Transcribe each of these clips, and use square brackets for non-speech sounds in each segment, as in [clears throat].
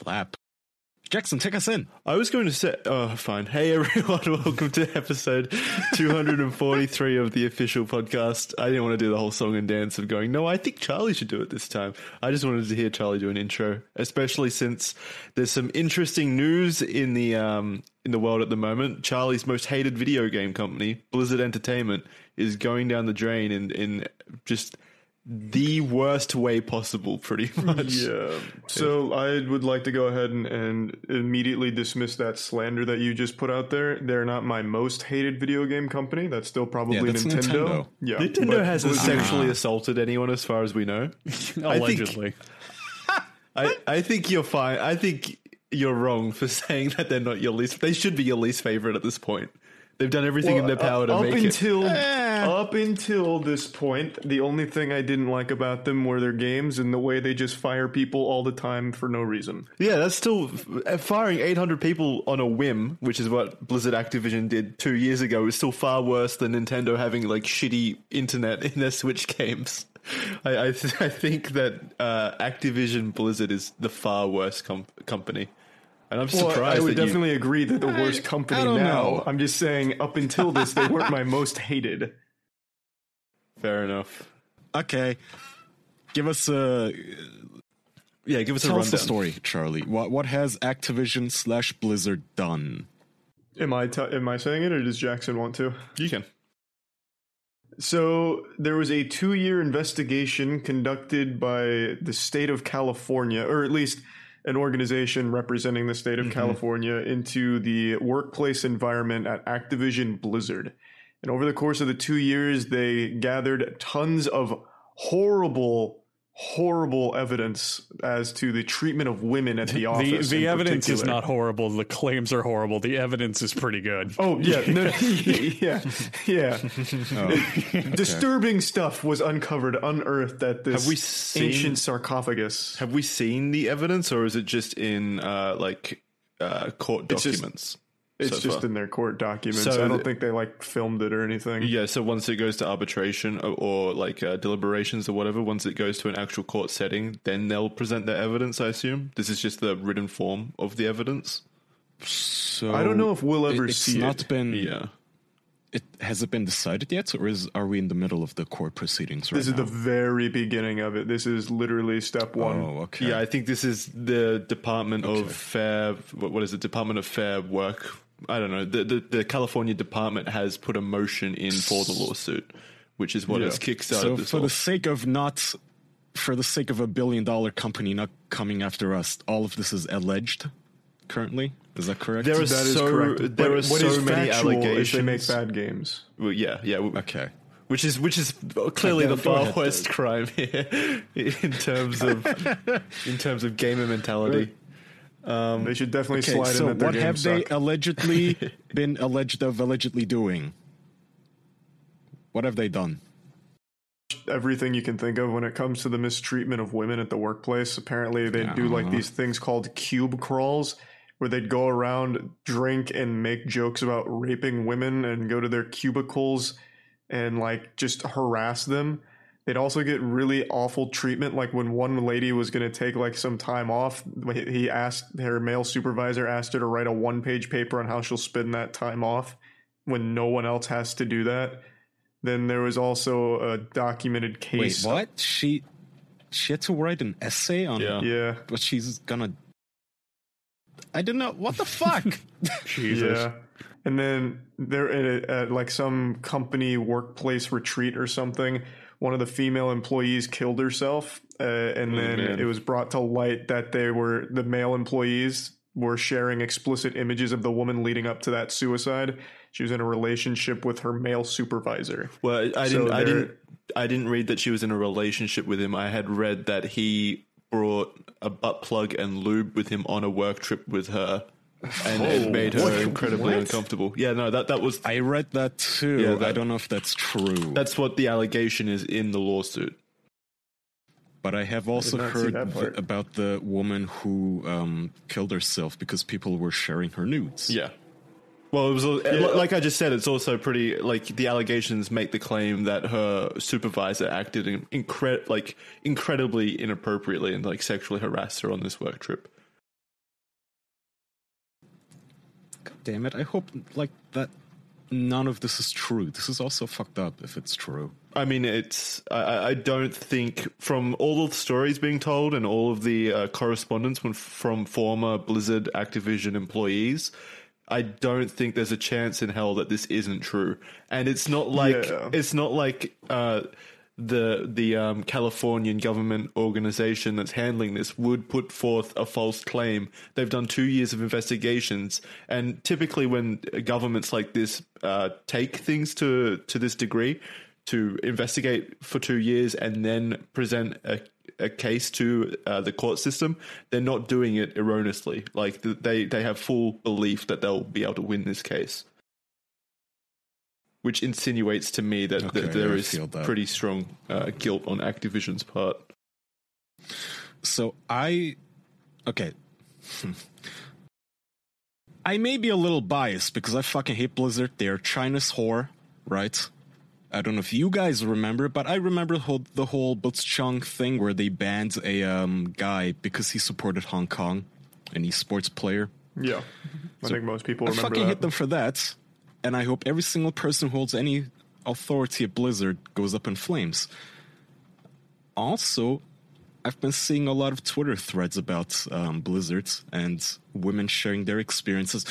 clap. Jackson, take us in. I was going to say, oh, fine. Hey, everyone. [laughs] Welcome to episode 243 of the official podcast. I didn't want to do the whole song and dance of going, no, I think Charlie should do it this time. I just wanted to hear Charlie do an intro, especially since there's some interesting news in the, um, in the world at the moment. Charlie's most hated video game company, Blizzard Entertainment, is going down the drain in, in just the worst way possible, pretty [laughs] much. Yeah. So I would like to go ahead and, and immediately dismiss that slander that you just put out there. They're not my most hated video game company. That's still probably Yeah, that's Nintendo. Nintendo. Yeah. Nintendo but hasn't Blizzard- sexually assaulted anyone, as far as we know. [laughs] Allegedly. I, I think you're fine. I think you're wrong for [laughs] saying that they're not your least. They should be your least favorite at this point. They've done everything in their power to up make it. until Eh. Up until this point, the only thing I didn't like about them were their games and the way they just fire people all the time for no reason. Yeah, that's still uh, firing 800 people on a whim, which is what Blizzard Activision did two years ago. Is still far worse than Nintendo having like shitty internet [laughs] in their Switch games. I I, th- I think that uh, Activision Blizzard is the far worse com- company, and I'm Well, surprised I would that you- definitely agree that the worst company I don't now. know. I'm just saying, up until this, they weren't my most hated. Fair enough. Okay. Give us a Yeah, give us a tell us the story, Charlie. What what has Activision slash Blizzard done? Am I t- am I saying it, or does Jackson want to? You can. So there was a two-year investigation conducted by the state of California, or at least an organization representing the state of mm-hmm. California, into the workplace environment at Activision Blizzard. And over the course of the two years, they gathered tons of horrible, horrible evidence as to the treatment of women at the The, office. the in evidence is not horrible. The claims are horrible. The evidence is pretty good. Oh yeah, [laughs] no, [laughs] yeah, yeah. Oh, Disturbing stuff was uncovered, unearthed at this Have we seen- ancient sarcophagus. Have we seen the evidence, or is it just in uh, like uh, court It's just- documents? It's so just far? in their court documents. So I don't the- think they like filmed it or anything. Yeah, so once it goes to arbitration or, or like uh, deliberations or whatever, once it goes to an actual court setting, then they'll present their evidence. I assume this is just the written form of the evidence. So I don't know if we'll ever it- it's see not it. been Yeah, it has it been decided yet, or is are we in the middle of the court proceedings right This is now? the very beginning of it. This is literally step one. oh, okay. yeah. I think this is the Department of Fair. What, what is it? Department of Fair Work. I don't know. The, the the California department has put a motion in for the lawsuit, which is what Yeah. has kickstarted so this. for whole- the sake of not for the sake of a billion dollar company not coming after us, all of this is alleged currently. Is that correct? There are That is so correct. there What- are what so is many factual is allegations. they make bad games. Well, yeah, yeah. w- okay. which is which is clearly Okay, the far ahead, worst Dave. crime [laughs] here in terms of in terms of gamer mentality. Um, they should definitely Okay, slide so in their what have games they allegedly [laughs] been alleged of allegedly doing? What have they done? everything you can think of when it comes to the mistreatment of women at the workplace. Apparently, they do like these things called cube crawls, where they'd go around, drink, and make jokes about raping women and go to their cubicles and like just harass them. They'd also get really awful treatment. Like when one lady was going to take like some time off, he asked her male supervisor asked her to write a one page paper on how she'll spend that time off when no one else has to do that. Then there was also a documented Wait, case. what? She she had to write an essay on Yeah. Yeah. what she's gonna. I don't know what the fuck. [laughs] Jesus. Yeah. And then they're at, a, at like some company workplace retreat or something. One of the female employees killed herself, uh, and then man. it was brought to light that they were the male employees were sharing explicit images of the woman leading up to that suicide. She was in a relationship with her male supervisor. Well, I So didn't. I didn't. I didn't read that she was in a relationship with him. I had read that he brought a butt plug and lube with him on a work trip with her, and it made her what? incredibly What? uncomfortable. Yeah, no, that that was I read that too. Yeah, that- I don't know if that's true. that's what the allegation is in the lawsuit. but I have also not see heard th- about the woman who um, killed herself because people were sharing her nudes. Yeah. Well, it was al- like I just said. It's also pretty like the allegations make the claim that her supervisor acted in, incre- like incredibly inappropriately and like sexually harassed her on this work trip. Damn it! I hope like that. None of this is true. This is also fucked up if it's true. I mean, it's. I, I don't think from all of the stories being told and all of the uh, correspondence when, from former Blizzard Activision employees, I don't think there's a chance in hell that this isn't true. And it's not like Yeah. it's not like uh, the the um, Californian government organization that's handling this would put forth a false claim. They've done two years of investigations, and typically when governments like this uh, take things to to this degree to investigate for two years and then present a, a case to uh, the court system, they're not doing it erroneously. Like they they have full belief that they'll be able to win this case, which insinuates to me that, Okay, that there I is feel that. pretty strong uh, guilt on Activision's part. So I, okay. I may be a little biased because I fucking hate Blizzard. They're China's whore, right? I don't know if you guys remember, but I remember the whole, the whole Blitzchung thing where they banned a um, guy because he supported Hong Kong, an esports player. Yeah, I think most people I remember fucking that. hate them for that, and I hope every single person who holds any authority at Blizzard goes up in flames. Also, I've been seeing a lot of Twitter threads about um, Blizzard and women sharing their experiences.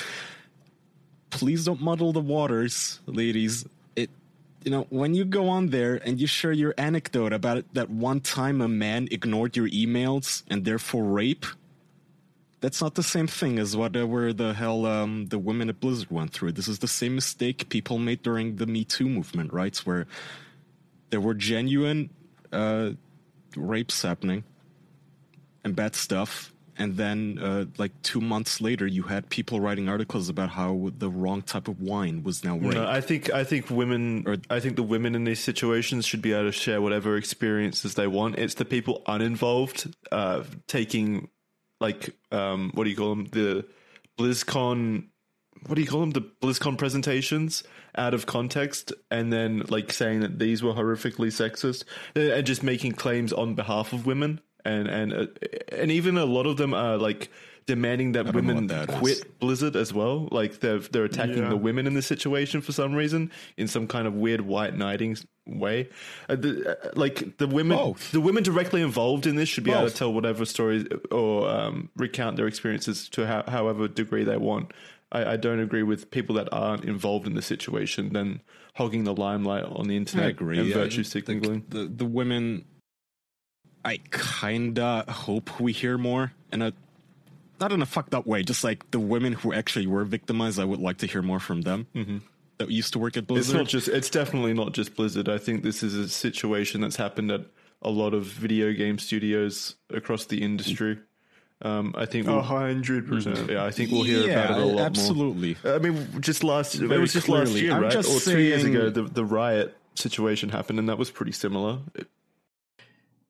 Please don't muddle the waters, ladies. It, you know, when you go on there and you share your anecdote about it, that one time a man ignored your emails and therefore rape, that's not the same thing as whatever the hell um, the women at Blizzard went through. This is the same mistake people made during the Me Too movement, right? Where there were genuine uh, rapes happening and bad stuff. And then, uh, like two months later, you had people writing articles about how the wrong type of wine was now rape. No, I think I think women Or- I think the women in these situations should be able to share whatever experiences they want. It's the people uninvolved uh, taking like um, what do you call them the BlizzCon what do you call them the BlizzCon presentations out of context and then like saying that these were horrifically sexist uh, and just making claims on behalf of women and and uh, and even a lot of them are like demanding that women that is. quit Blizzard as well. Like they're they're attacking Yeah. the women in this situation for some reason in some kind of weird white knighting way. Uh, the, uh, like the women, Both. the women directly involved in this should be able to tell whatever stories or um, recount their experiences to ho- however degree they want. I, I don't agree with people that aren't involved in the situation then hogging the limelight on the internet I agree. and virtue signaling. The the women, I kinda hope we hear more, and a not in a fucked up way. Just like the women who actually were victimized, I would like to hear more from them. Mm-hmm. That used to work at Blizzard. It's Blizzard. not just. It's definitely not just Blizzard. I think this is a situation that's happened at a lot of video game studios across the industry. Um, I think. A We'll, hundred percent. yeah, I think we'll hear yeah, about it a lot absolutely. more. Absolutely. I mean, just last. it was just last year, I'm right? just or two years ago, the the riot situation happened, and that was pretty similar. It-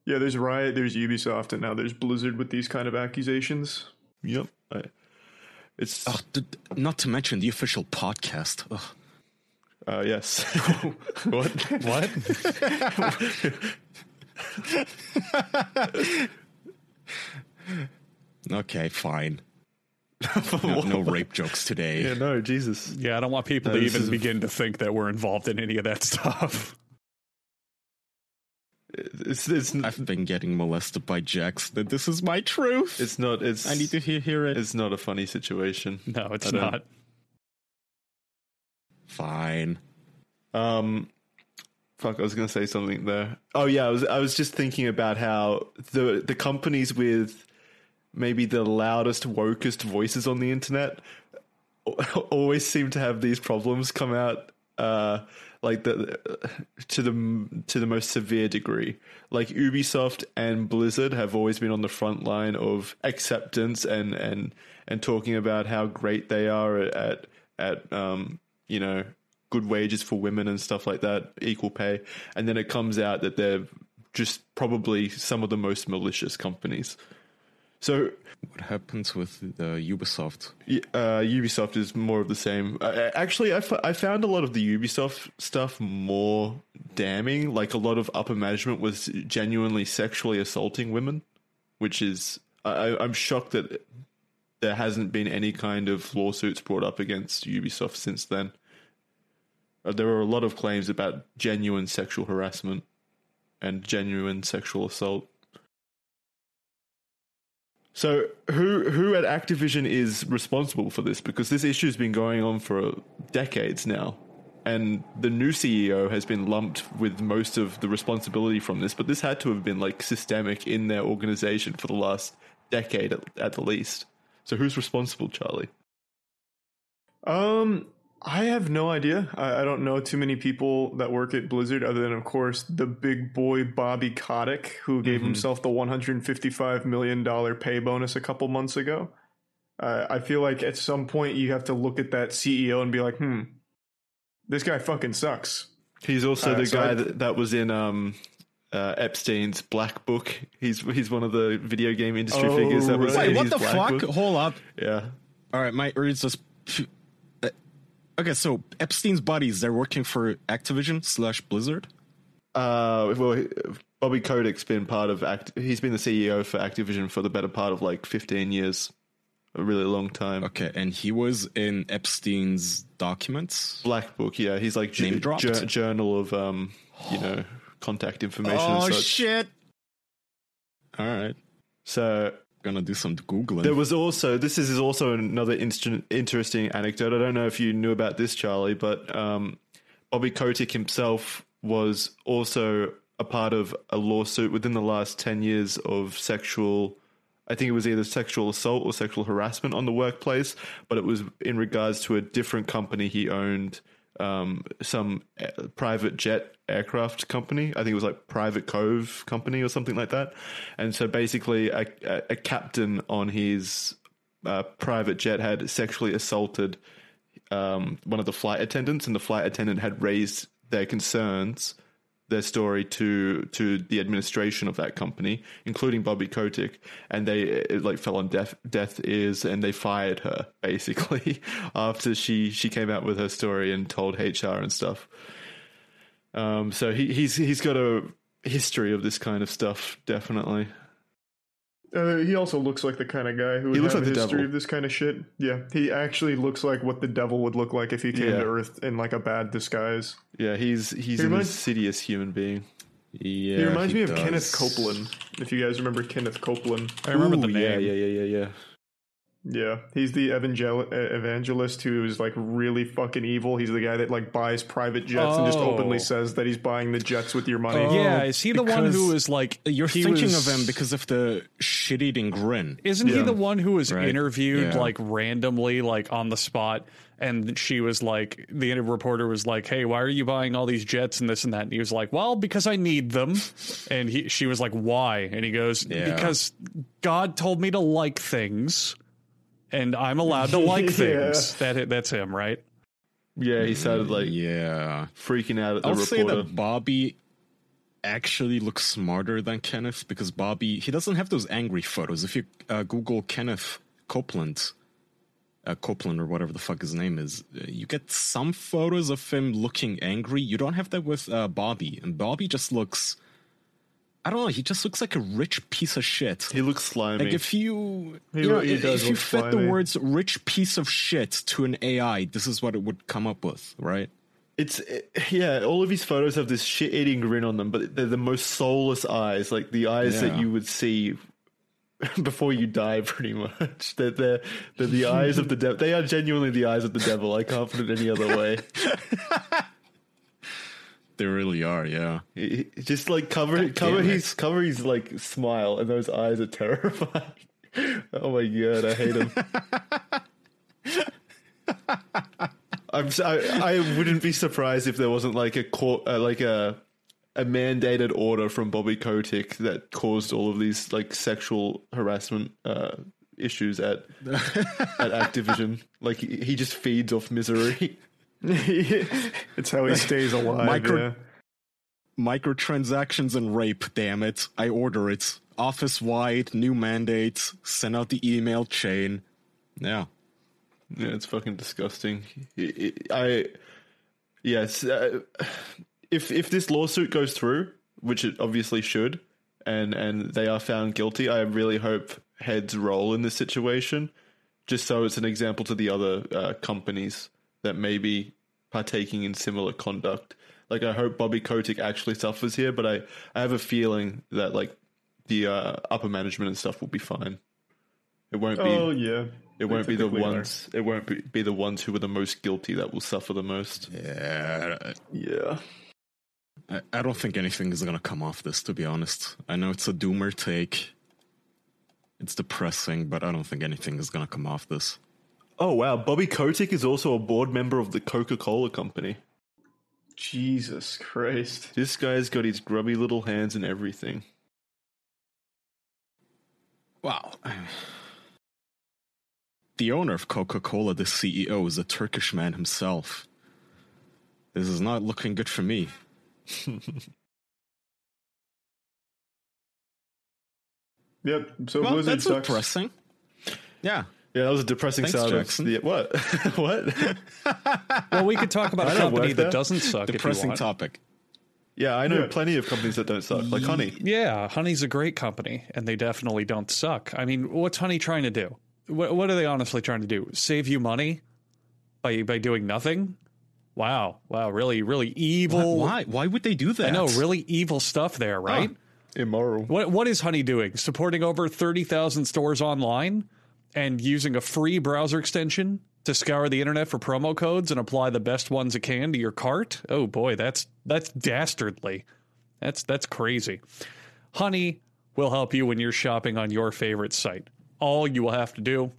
Yeah, there's Riot, there's Ubisoft, and now there's Blizzard with these kind of accusations. Yep. I, it's Ugh, th- not to mention the official podcast. Ugh. uh, yes. [laughs] What? What? [laughs] Okay, fine. [laughs] No, no rape jokes today. yeah. No. Jesus. Yeah, I don't want people No, to even is a- begin to think that we're involved in any of that stuff. It's it's I've been getting molested by Jax. That this is my truth. it's not. It's. I need to hear, hear it. It's not a funny situation. No, it's I don't- not. Fine. Um, fuck, I was going to say something there. Oh yeah, I was I was just thinking about how the the companies with maybe the loudest, wokest voices on the internet [laughs] always seem to have these problems come out. Uh, like the to the to the most severe degree. Like Ubisoft and Blizzard have always been on the front line of acceptance and and and talking about how great they are at at um you know good wages for women and stuff like that, equal pay, and then it comes out that they're just probably some of the most malicious companies. So What happens with the Ubisoft? Uh, Ubisoft is more of the same. Uh, actually, I, f- I found a lot of the Ubisoft stuff more damning. Like a lot of upper management was genuinely sexually assaulting women, which is I, I- I'm shocked that there hasn't been any kind of lawsuits brought up against Ubisoft since then. Uh, there are a lot of claims about genuine sexual harassment and genuine sexual assault. So, who who at Activision is responsible for this? Because this issue's been going on for decades now, and the new CEO has been lumped with most of the responsibility from this. But this had to have been like systemic in their organization for the last decade at, at the least. So, who's responsible, Charlie? Um, I have no idea. I, I don't know too many people that work at Blizzard, other than, of course, the big boy Bobby Kotick, who gave himself the $155 million pay bonus a couple months ago. Uh, I feel like at some point you have to look at that CEO and be like, hmm, this guy fucking sucks. He's also Uh, the so guy I- that, that was in um, uh, Epstein's Black Book. He's he's one of the video game industry Oh, figures that was right. in Wait, what his the Black fuck? Book. Hold up. Yeah. All right, my ears just. Okay, so Epstein's buddies, they're working for Activision slash Blizzard. Uh, well, Bobby Kotick's been part of Act. He's been the CEO for Activision for the better part of like fifteen years, a really long time. Okay, and he was in Epstein's documents. Black Book, yeah, he's like Name ju- dropped? jour- journal of um, you know, contact information Oh shit! All right, So gonna do some googling. There was also this is also another inst- interesting anecdote. I don't know if you knew about this, Charlie, but um, Bobby Kotick himself was also a part of a lawsuit within the last ten years of sexual. I think it was either sexual assault or sexual harassment on the workplace, but it was in regards to a different company he owned, um, some uh, private jet aircraft company. I think it was like Private Cove Company or something like that. And so basically, a, a, captain on his uh, private jet had sexually assaulted um, one of the flight attendants, and the flight attendant had raised their concerns, their story to to the administration of that company, including Bobby Kotick, and they it, like fell on deaf deaf ears, and they fired her [laughs] basically after she she came out with her story and told HR and stuff. Um, so he he's he's got a history of this kind of stuff, definitely. Uh, he also looks like the kind of guy who would He looks have like a the history devil. of this kind of shit. Yeah, he actually looks like what the devil would look like if he came Yeah. to Earth in like a bad disguise. Yeah, he's he's He an reminds- insidious human being. yeah, he reminds me of. Kenneth Copeland. If you guys remember Kenneth Copeland, I remember the name. Yeah, yeah, yeah, yeah, yeah. Yeah, he's the evangel- evangelist who is like really fucking evil. He's the guy that like buys private jets and just Oh. openly says that he's buying the jets with your money. Oh, yeah, oh, is he the one who is like You're thinking was- of him because of the shit-eating grin. Isn't he the one who was Right. interviewed Yeah. like randomly, like on the spot? And she was like, the reporter was like, "Hey, why are you buying all these jets and this and that?" And he was like, "Well, because I need them." And he, she was like, "Why?" And he goes, Yeah. "Because God told me to like things, and I'm allowed to [laughs] like Yeah. things." That that's him, right? Yeah, he sounded like yeah, freaking out at the I'll say that Bobby actually looks smarter than Kenneth because Bobby he doesn't have those angry photos. If you uh, Google Kenneth Copeland, uh, Copeland or whatever the fuck his name is, uh, you get some photos of him looking angry. You don't have that with uh, Bobby, and Bobby just looks. I don't know. He just looks like a rich piece of shit. He looks slimy. Like if you, He you know, he if, if you look fed slimy. the words "rich piece of shit" to an AI, this is what it would come up with, right? it's it- yeah, all of his photos have this shit-eating grin on them, but they're the most soulless eyes, like the eyes that you would see [laughs] before you die. Pretty much, they're they're, they're the eyes of the devil. They are genuinely the eyes of the devil. I can't put it any other way. [laughs] They really are, yeah. He- he- Just like cover cover damn it. his cover his like smile, and those eyes are terrifying. [laughs] oh my god, I hate him. [laughs] I'm s- I, I wouldn't be surprised if there wasn't like a court uh, like a a mandated order from Bobby Kotick that caused all of these like sexual harassment uh, issues at [laughs] at Activision. Like he, he just feeds off misery. [laughs] it's how he stays alive. Micro- yeah. Microtransactions and rape, damn it. I order it. Office wide, new mandates, send out the email chain. Yeah. Yeah, it's fucking disgusting. I, I yes, uh, if if this lawsuit goes through, which it obviously should, and and they are found guilty, I really hope heads roll in this situation just so it's an example to the other uh, companies that may be partaking in similar conduct. Like I hope Bobby Kotick actually suffers here, but I, I have a feeling that like the uh, upper management and stuff will be fine. It won't be. Oh yeah. it won't be the typically are. ones. It won't be, be the ones who are the most guilty that will suffer the most. Yeah, Yeah. I, I don't think anything is gonna come off this. To be honest, I know it's a doomer take. It's depressing, but I don't think anything is gonna come off this. Oh wow, Bobby Kotick is also a board member of the Coca Cola Company. Jesus Christ. This guy's got his grubby little hands and everything. Wow. The owner of Coca Cola, the CEO, is a Turkish man himself. This is not looking good for me. [laughs] Yep. So Well, Blizzard that's sucks. depressing. Yeah. Yeah, that was a depressing Thanks, sound. Jackson. yeah, what? [laughs] what? Well, we could talk about a I don't company that doesn't suck. if you Depressing want. topic. yeah, I know Yeah. plenty of companies that don't suck, like Honey. Yeah, Honey's a great company, and they definitely don't suck. I mean, what's Honey trying to do? What, what are they honestly trying to do? Save you money by by doing nothing? Wow, wow, really, really evil. Why? Why would they do that? I know, really evil stuff there, right? Immoral. What what is Honey doing? Supporting over thirty thousand stores online and using a free browser extension to scour the internet for promo codes and apply the best ones it can to your cart? Oh boy, that's that's dastardly. That's that's crazy. Honey will help you when you're shopping on your favorite site. All you will have to do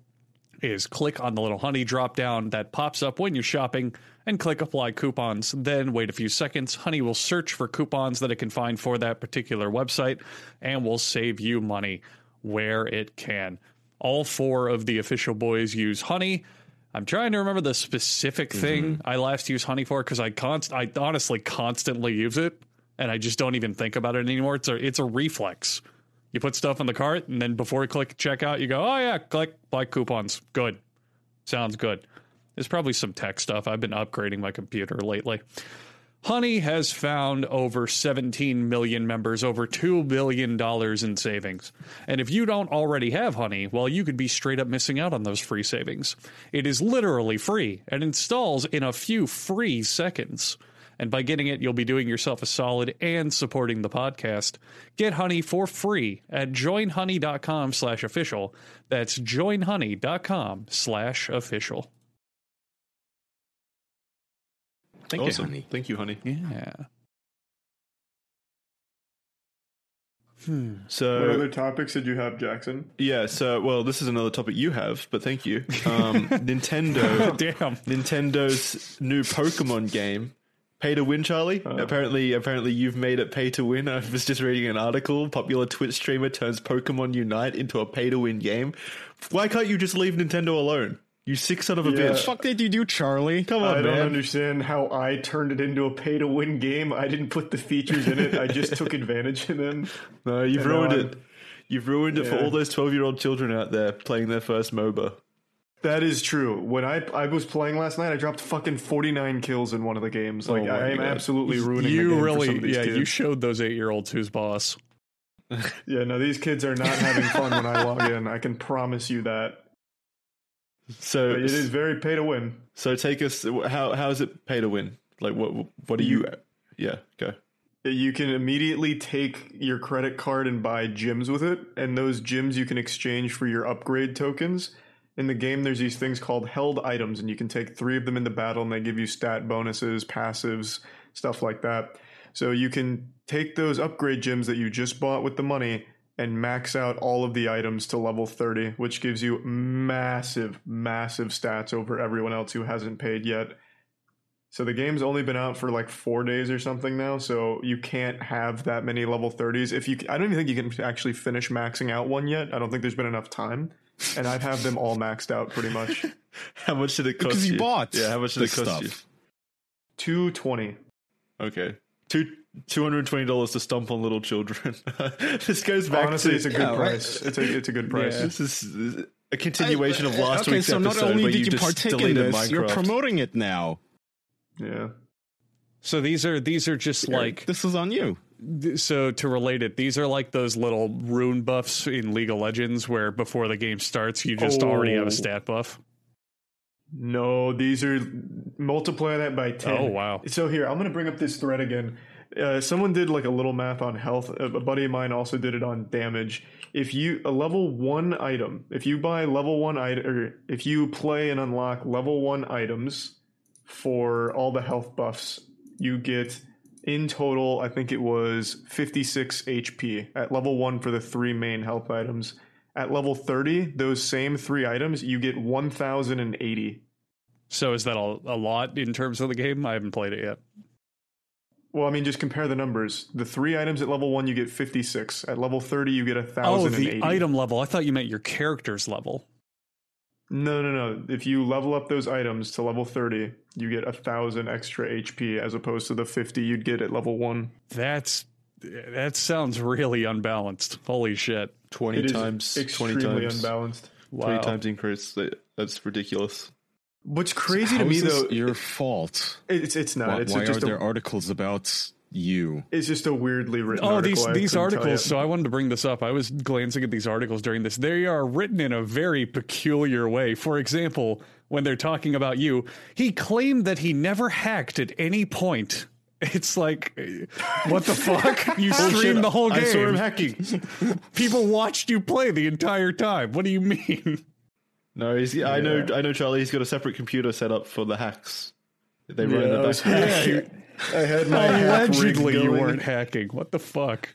is click on the little honey drop down that pops up when you're shopping and click apply coupons. Then wait a few seconds. Honey will search for coupons that it can find for that particular website and will save you money where it can. All four of the official boys use honey. I'm trying to remember the specific mm-hmm. thing I last used honey for because I const I honestly constantly use it and I just don't even think about it anymore. It's a it's a reflex. You put stuff in the cart, and then before you click checkout, you go, "Oh yeah, click buy coupons." Good, sounds good. There's probably some tech stuff. I've been upgrading my computer lately. Honey has found over 17 million members, over $2 billion in savings. And if you don't already have Honey, well, you could be straight up missing out on those free savings. It is literally free and installs in a few free seconds. And by getting it, you'll be doing yourself a solid and supporting the podcast. Get Honey for free at joinhoney.com slash official. That's joinhoney.com slash official. Thank awesome. you, honey. Thank you, Honey. Yeah. So What other topics did you have, Jackson? Yeah, so well, this is another topic you have, but thank you. Um, [laughs] Nintendo, Damn. Nintendo's new Pokemon game, pay to win. Charlie, apparently, apparently you've made it pay to win. I was just reading an article. Popular Twitch streamer turns Pokemon Unite into a pay to win game. Why can't you just leave Nintendo alone? You sick son of a Yeah. What the bitch! fuck did you do, Charlie? Come on, I don't understand how I turned it into a pay to win game. I didn't put the features in it. I just took [laughs] advantage of them. No, you've And ruined it. You've ruined it for all those twelve-year-old children out there playing their first MOBA. That is true. When I I was playing last night, I dropped fucking 49 kills in one of the games. Like oh my I am God. absolutely ruining the You game for some really, of these yeah, kids. you showed those eight year olds who's boss. [laughs] yeah, no, these kids are not having fun when I log in. I can promise you that. So But it is very pay to win. So take us. How how is it pay to win? Like what what do you? Yeah, go. You can immediately take your credit card and buy gems with it, and those gems you can exchange for your upgrade tokens. In the game, there's these things called held items, and you can take three of them into battle, and they give you stat bonuses, passives, stuff like that. So you can take those upgrade gems that you just bought with the money and max out all of the items to level 30, which gives you massive, massive stats over everyone else who hasn't paid yet. So the game's only been out for like four days or something now, so you can't have that many level 30s. If you, I don't even think you can actually finish maxing out one yet. I don't think there's been enough time, and I'd have them all maxed out pretty much. [laughs] How much did it cost Because you bought Yeah, how much did it cost stuff. you? Two twenty. Okay, two two hundred twenty dollars to stomp on little children. [laughs] this goes back Honestly, to it's a good Yeah, right. price. It's a it's a good price. this is this is a continuation of last okay, week's so not only where did you just partake in deleted this, you're promoting it now. Yeah. So these are these are just like this is on you. th- so to relate it, these are like those little rune buffs in League of Legends where before the game starts, you just already have Oh. a stat buff. No, these are multiply that by 10. Oh, wow. So here, I'm going to bring up this thread again. Uh, someone did like a little math on health. A buddy of mine also did it on damage. If you a level 1 item, if you buy level 1 item or if you play and unlock level 1 items for all the health buffs, you get in total, I think it was 56 HP at level 1 for the three main health items. At level 30, those same three items, you get 1080. So is that a, a lot in terms of the game? I haven't played it yet. Well, I mean, just compare the numbers. The three items at level 1, you get 56. At level 30, you get Oh, 1080. the item level. I thought you meant your character's level. No, no, no. If you level up those items to level 30, you get a 1000 extra HP as opposed to the 50 you'd get at level 1. That's that sounds really unbalanced. Holy shit! Twenty It is times, twenty extremely times, unbalanced. twenty times increase. That's ridiculous. What's crazy How to me is though, your fault. it's it's not. Why, it's why are just there a, articles about you? it's just a weirdly written Oh, article. these I these articles. So I wanted to bring this up. I was glancing at these articles during this. They are written in a very peculiar way. For example, when they're talking about you, he claimed that he never hacked at any point. [laughs] It's like, what the fuck? [laughs] You streamed the whole game. I saw him game. hacking. [laughs] People watched you play the entire time. What do you mean? No, he's. I know. I know. Charlie. He's got a separate computer set up for the hacks. They run in Yeah, the I was I had my [laughs] hack Allegedly, you weren't hacking. What the fuck?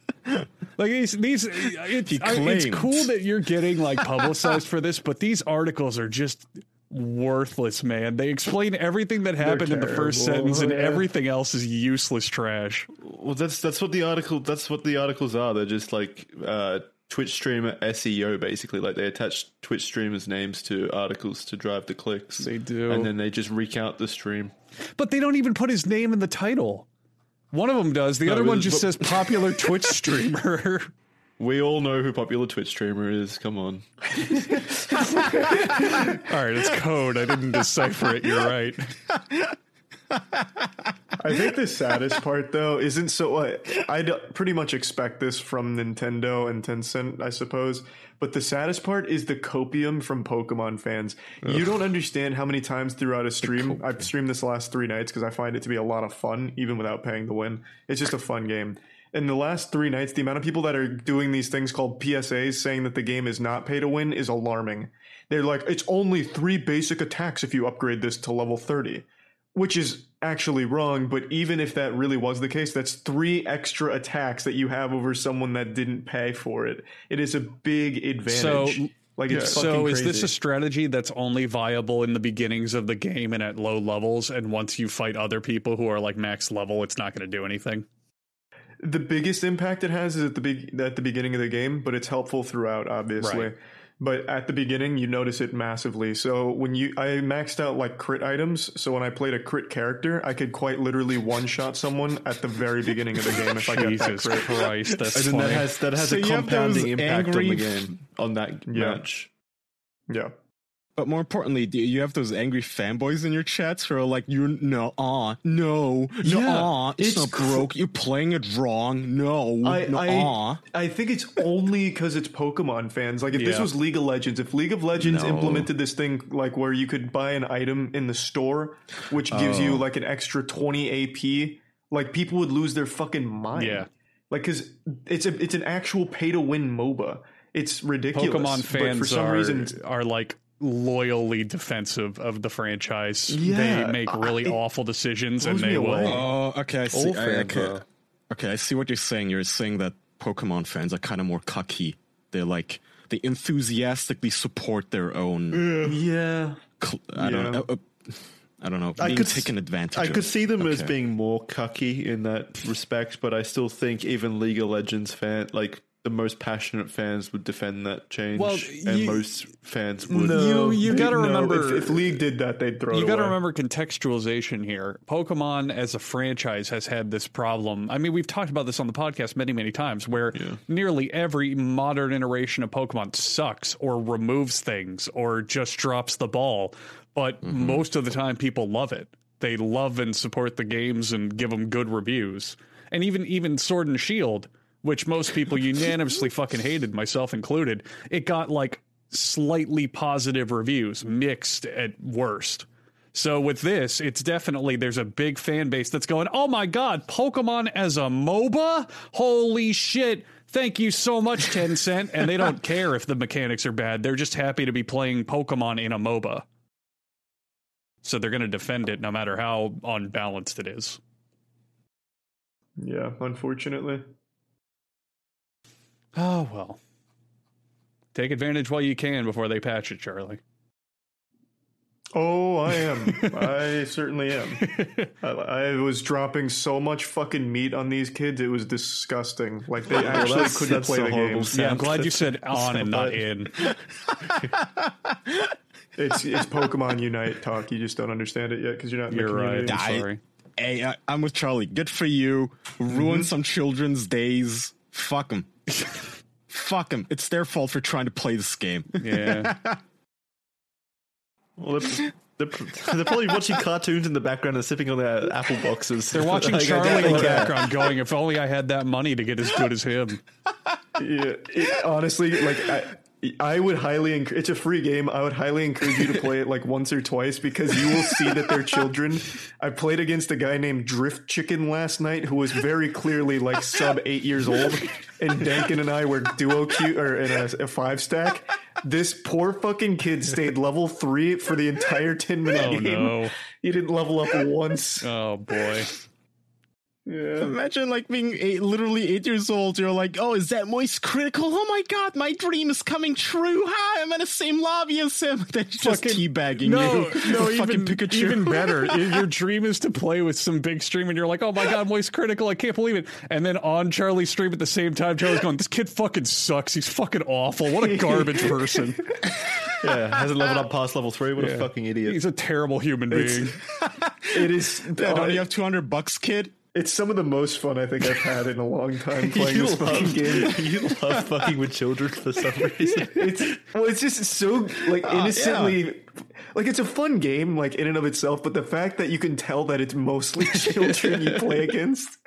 Like these, these it's, I- it's cool that you're getting like publicized for this, but these articles are just worthless, man. They explain everything that happened in the first sentence, and yeah. everything else is useless trash. Well, that's that's what the article. That's what the articles are. They're just like uh, Twitch streamer SEO, basically. Like they attach Twitch streamers' names to articles to drive the clicks. They do. and then they just recount the stream. But they don't even put his name in the title. One of them does. The other one just says popular Twitch [laughs] streamer. We all know who popular Twitch streamer is. Come on. [laughs] All right, it's code. I didn't decipher it. You're right. [laughs] I think the saddest part, though, isn't so. Uh, I I'd pretty much expect this from Nintendo and Tencent, I suppose. But the saddest part is the copium from Pokemon fans. You don't understand how many times throughout a stream I've streamed this last three nights because I find it to be a lot of fun, even without paying to win. It's just a fun game. In the last three nights, the amount of people that are doing these things called PSAs saying that the game is not pay to win is alarming. They're like, it's only three basic attacks if you upgrade this to level 30 which is actually wrong. But even if that really was the case, that's three extra attacks that you have over someone that didn't pay for it. It is a big advantage. So- like it's So is this a strategy that's only viable in the beginnings of the game and at low levels and once you fight other people who are like max level it's not going to do anything? the biggest impact it has is at the big at the beginning of the game, but it's helpful throughout, obviously. Right. But at the beginning, you notice it massively. So when you, I maxed out like crit items. So when I played a crit character, I could quite literally one shot someone at the very beginning of the game if I got that Jesus crit. Christ, that's And then that has that has So a you have those compounding impact on the game on that Yeah. match. Yeah. But more importantly, do you have those angry fanboys in your chats who are like, "You no, ah, no, no, Yeah, ah, it's, it's not cr- broke. You're playing it wrong. No, I, no, I, ah." I think it's only because it's Pokemon fans. Like if this was League of Legends, if League of Legends No. implemented this thing like where you could buy an item in the store, which gives Oh. you like an extra twenty AP, like people would lose their fucking mind. Yeah. like because it's a it's an actual pay to win MOBA. It's ridiculous. Pokemon but fans for some are reason, are like loyally defensive of the franchise. Yeah, they make really I- awful decisions and they will away. Oh, okay. I see. I, okay. okay, I see what you're saying. You're saying that Pokemon fans are kind of more cocky. They're like they enthusiastically support their own. yeah. Cl- I don't Yeah. know. Uh, I don't know. I could s- taken advantage. I of. could see them as being more cocky in that respect, but I still think even League of Legends fan, like the most passionate fans, would defend that change, Well, and you- most fans would. No, You- you gotta No, remember- if, if League did that, they'd throw. You got to remember contextualization here. Pokemon as a franchise has had this problem. I mean, we've talked about this on the podcast many, many times where nearly every modern iteration of Pokemon sucks or removes things or just drops the ball. But mm-hmm. most of the time, people love it. They love and support the games and give them good reviews. and even even Sword and Shield, which most people unanimously fucking hated, myself included, it got like slightly positive reviews, mixed at worst. So with this, it's definitely there's a big fan base that's going, "Oh my god, Pokemon as a MOBA? Holy shit. Thank you so much Tencent." and they don't care if the mechanics are bad. They're just happy to be playing Pokemon in a MOBA. So they're going to defend it no matter how unbalanced it is. Yeah, unfortunately. Oh, well. Take advantage while you can before they patch it, Charlie. Oh, I am. [laughs] I certainly am. I, I was dropping so much fucking meat on these kids; it was disgusting. Like they actually that's- couldn't that's play the horrible game. Yeah, I'm glad you said on and not in. [laughs] It's it's Pokemon Unite talk. You just don't understand it yet because you're not in You're the community. right. I'm I- sorry. Hey, I, I'm with Charlie. Good for you. Ruin mm-hmm. some children's days. Fuck them. [laughs] Fuck them. It's their fault for trying to play this game. Yeah. [laughs] Well, they're, they're, they're probably watching cartoons in the background and sipping on their apple boxes. They're watching [laughs] Like, Charlie in they the care. background going, if only I had that money to get as good as him. Yeah, it- honestly, like I, I would highly encourage. It's a free game. I would highly encourage you to play it like once or twice because you will see that they're children. I played against a guy named Drift Chicken last night who was very clearly like sub eight years old, and Dankin and I were duo Q or in a, a five stack. This poor fucking kid stayed level three for the entire ten minute Oh, game. no. He didn't level up once. Oh, boy. Yeah. Imagine like being eight, literally eight years old. You're like, oh, is that moist critical? Oh my god, my dream is coming true. Hi, I'm in the same lobby as him. [laughs] Then he's just Fucking- teabagging No, you. [laughs] no, [laughs] fucking even, Pikachu. even better. Your dream is to play with some big stream, and you're like, "Oh my god, Moist Critical! I can't believe it!" And then on Charlie's stream at the same time, Charlie's going, "This kid fucking sucks. He's fucking awful. What a garbage person. Yeah, hasn't leveled up past level three. What a fucking idiot. He's a terrible human being." It is. Dad, don't you have 200 bucks, kid? It's some of the most fun I think I've had in a long time [laughs] playing this fucking game. [laughs] you love fucking with children for some [laughs] reason. it's well, it's just so like ah, innocently, like it's a fun game, like in and of itself. But the fact that you can tell that it's mostly children you play against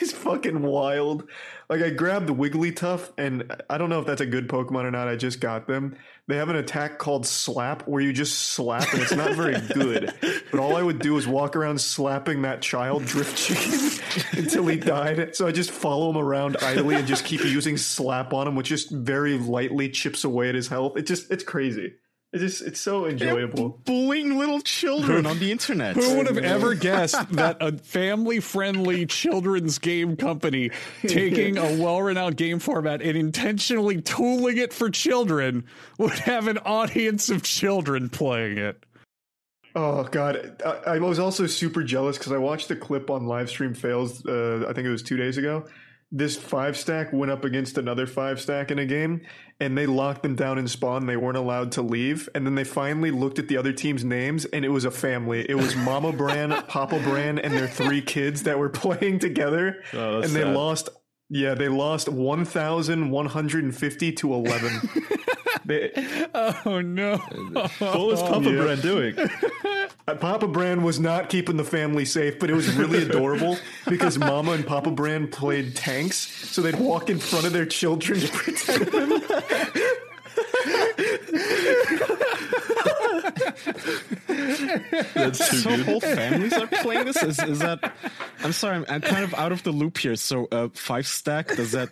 is fucking wild. Like I grabbed Wigglytuff, and I don't know if that's a good Pokemon or not. I just got them. They have an attack called Slap, where you just slap, and it's not very good. But all I would do is walk around slapping that child Drift Chicken [laughs] until he died. So I just follow him around idly and just keep using Slap on him, which just very lightly chips away at his health. It just it's crazy. It's just it's so enjoyable. Bullying little children on the internet. Who would have ever guessed that a family-friendly children's game company taking a well-renowned game format and intentionally tooling it for children would have an audience of children playing it? Oh god, I, I was also super jealous because I watched the clip on live stream fails. Uh, I think it was two days ago. This five stack went up against another five stack in a game, and they locked them down in spawn. They weren't allowed to leave, and then they finally looked at the other team's names, and it was a family. It was Mama Bran, [laughs] Papa Bran, and their three kids that were [laughs] playing together, Oh, and they lost. Yeah, they lost one thousand one hundred and fifty to eleven. [laughs] they, [laughs] Oh no! What was Papa Yeah. Brand doing? Uh, Papa Brand was not keeping the family safe, but it was really [laughs] adorable because Mama and Papa Brand played tanks, so they'd walk in front of their children to protect them. That's too so good. whole families are playing this? Is, is that? I'm sorry, I'm, I'm kind of out of the loop here. So, uh, five stack does that?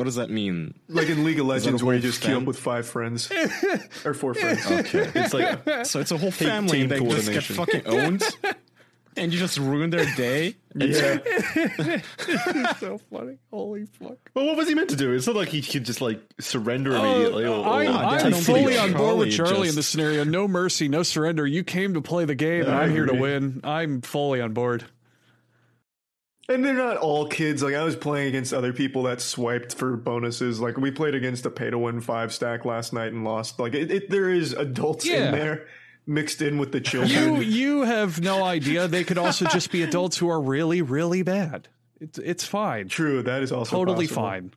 What does that mean? Like in League of Legends, where you whole just queue up with five friends [laughs] or four friends. Okay, It's like so it's a whole family team that just get coordination. fucking owned, and you just ruin their day. Yeah, [laughs] so funny! Holy fuck! Well, what was he meant to do? It's not like he could just like surrender uh, immediately. or, or I'm, I I'm don't fully on board with Charlie Charlie in just- this scenario. No mercy, no surrender. You came to play the game, and I I'm here to win. I'm fully on board. And they're not all kids. Like I was playing against other people that swiped for bonuses. Like we played against a pay to win five stack last night and lost. Like it, it, there is adults Yeah. in there mixed in with the children. [laughs] you have no idea. They could also just be adults who are really really bad. It's it's fine. True, that is also Totally possible. fine.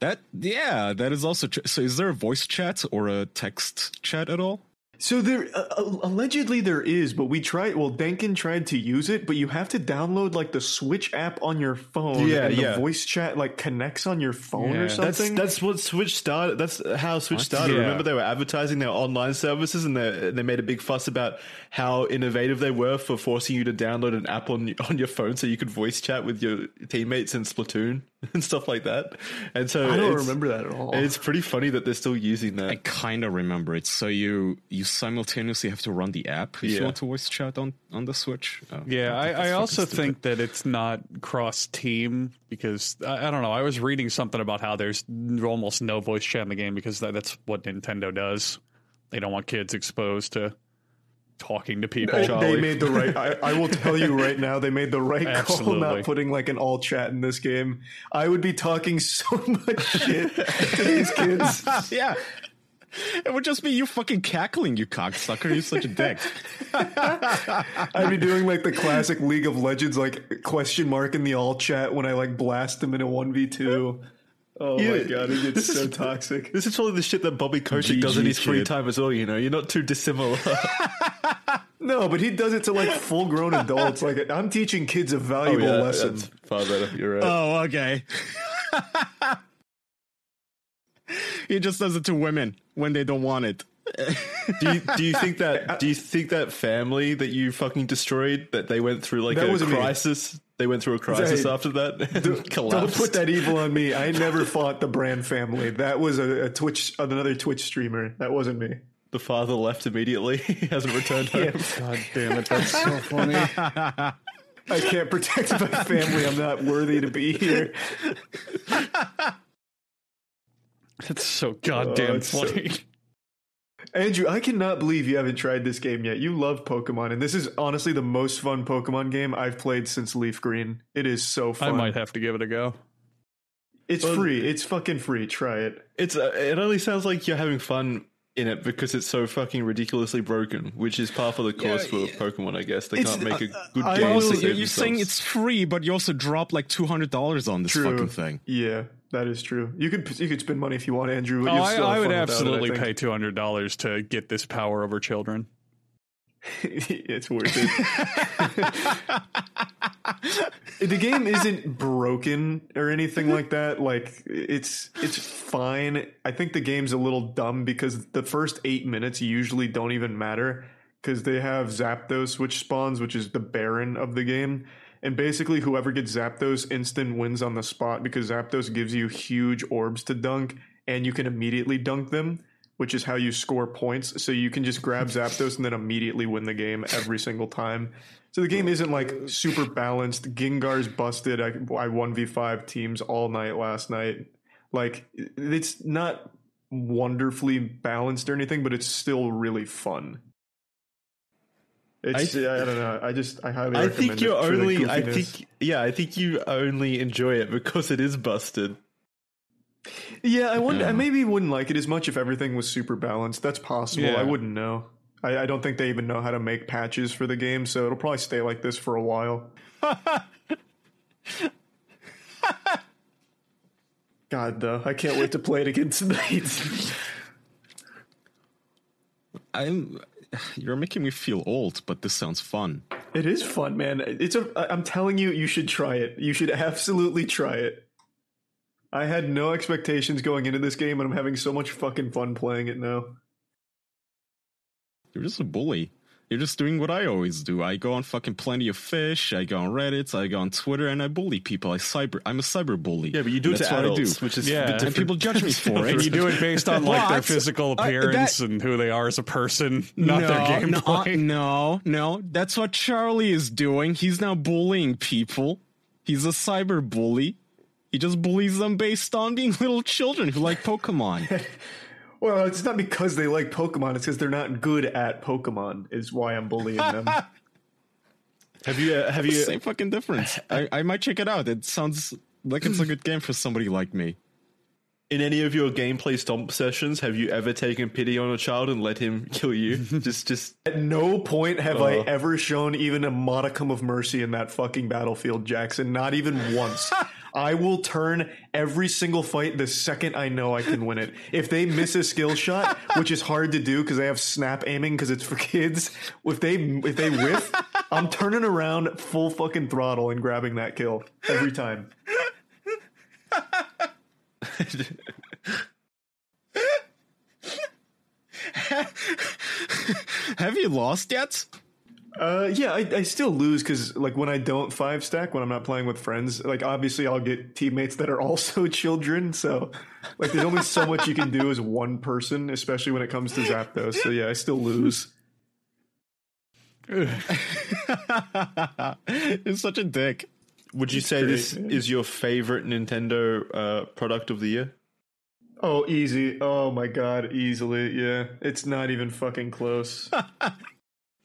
That yeah, that is also true. So, is there a voice chat or a text chat at all? So there uh, uh, allegedly there is, but we tried. Well, Denkin tried to use it, but you have to download like the Switch app on your phone. Yeah, and yeah. The voice chat like connects on your phone Yeah. or something. that's what Switch started. That's how Switch started. Yeah. Remember, they were advertising their online services, and they they made a big fuss about how innovative they were for forcing you to download an app on on your phone so you could voice chat with your teammates in Splatoon [laughs] and stuff like that. And so I don't remember that at all. It's pretty funny that they're still using that. I kind of remember it. So you you simultaneously have to run the app if Yeah. you want to voice chat on on the Switch. Oh, Yeah, think I, I also stupid. think that it's not cross team because I, I don't know. I was reading something about how there's almost no voice chat in the game because that, that's what Nintendo does. They don't want kids exposed to talking to people. No, they made the right. I, I, will tell you right now, they made the right Absolutely. call not putting like an all chat in this game. I would be talking so [laughs] much shit to these kids. [laughs] yeah, it would just be you fucking cackling, you cocksucker. You're such a dick. [laughs] I'd be doing like the classic League of Legends, like question mark in the all chat when I like blast them in a 1v2. Oh my god, it gets so is, toxic. This is all the shit that Bobby Kotick does in his free time as well. You know, you're not too dissimilar. [laughs] [laughs] no, but he does it to like full grown adults. Like I'm teaching kids a oh, valuable oh, yeah, lesson. far better. You're right. Oh, okay. [laughs] he just does it to women when they don't want it. do, you, do you think that do you think that family that you fucking destroyed that they went through like that a crisis? Me crisis? They went through a crisis Hey, after that. and Don't [laughs] collapsed. put that evil on me. I never fought the Brand family. That was a, a Twitch, another Twitch streamer. That wasn't me. The father left immediately. [laughs] he hasn't returned home. God damn it, that's so funny. [laughs] I can't protect my family. I'm not worthy to be here. That's so goddamn oh, it's so- funny. Andrew, I cannot believe you haven't tried this game yet. You love Pokemon, and this is honestly the most fun Pokemon game I've played since Leaf Green. It is so fun. I might have to give it a go. It's free. It's fucking free. Try it. It's uh, it only sounds like you're having fun in it because it's so fucking ridiculously broken, which is par for the course for Pokemon. I guess they It's- can't make a good I game. Also, you're, you're saying it's free, but you also drop like two hundred dollars on this True. fucking thing. Yeah, that is true. You could you could spend money if you want, Andrew. But Oh, I, I would without it, I absolutely pay two hundred dollars to get this power over children. [laughs] it's worth it. [laughs] the game isn't broken or anything like that. Like it's it's fine. I think the game's a little dumb because the first eight minutes usually don't even matter because they have Zapdos, which spawns, which is the Baron of the game. And basically, whoever gets Zapdos instant wins on the spot because Zapdos gives you huge orbs to dunk, and you can immediately dunk them, which is how you score points. So you can just grab Zapdos and then immediately win the game every single time. So the game isn't like super balanced. Gengar's busted. I, I 1v5 teams all night last night. Like, it's not wonderfully balanced or anything, but it's still really fun. It's, I, I don't know. I just, I highly I think you're it only. I think yeah. I think you only enjoy it because it is busted. Yeah, I wonder. Yeah. I maybe wouldn't like it as much if everything was super balanced. That's possible. Yeah. I wouldn't know. I, I don't think they even know how to make patches for the game, so it'll probably stay like this for a while. [laughs] God, though, I can't wait to play it again tonight. I'm. [sighs] You're making me feel old, but this sounds fun. it is fun, man. It's a. I'm telling you, you should try it. You should absolutely try it. I had no expectations going into this game, and I'm having so much fucking fun playing it now. You're just a bully. You're just doing what I always do. I go on fucking plenty of fish. I go on Reddit. I go on Twitter, and I bully people. I cyber. I'm a cyber bully. Yeah, but you do it That's to what adults, I do. which is Yeah. a And and different. people judge me for it. And [laughs] you do it based on like their What? physical Uh, that- appearance and who they are as a person, not their gameplay. no, gameplay. [laughs] no, no. That's what Charlie is doing. He's now bullying people. He's a cyber bully. He just bullies them based on being [laughs] little children who like Pokemon. Well, it's not because they like Pokemon. It's because they're not good at Pokemon. Is why I'm bullying them. [laughs] have you uh, have you Same fucking difference. I, I might check it out. It sounds like it's a good game for somebody like me. in any of your gameplay stomp sessions have you ever taken pity on a child and let him [laughs] kill you? just just At no point have I Oh. ever shown even a modicum of mercy in that fucking battlefield, Jackson. Not even once. [laughs] I will turn every single fight the second I know I can win it. If they miss a skill shot, which is hard to do because they have snap aiming because it's for kids, if they if they whiff, I'm turning around full fucking throttle and grabbing that kill every time. [laughs] Have you lost yet? Uh, yeah, I, I still lose because like when I don't five stack when I'm not playing with friends, like obviously I'll get teammates that are [laughs] also children. So like there's only so much you can do as one person, especially when it comes to Zapdos. So yeah, I still lose. [laughs] You're such a dick. Would you say this is your favorite Nintendo uh, product of the year? Oh, easy. Oh my god, easily. Yeah, it's not even fucking close. [laughs]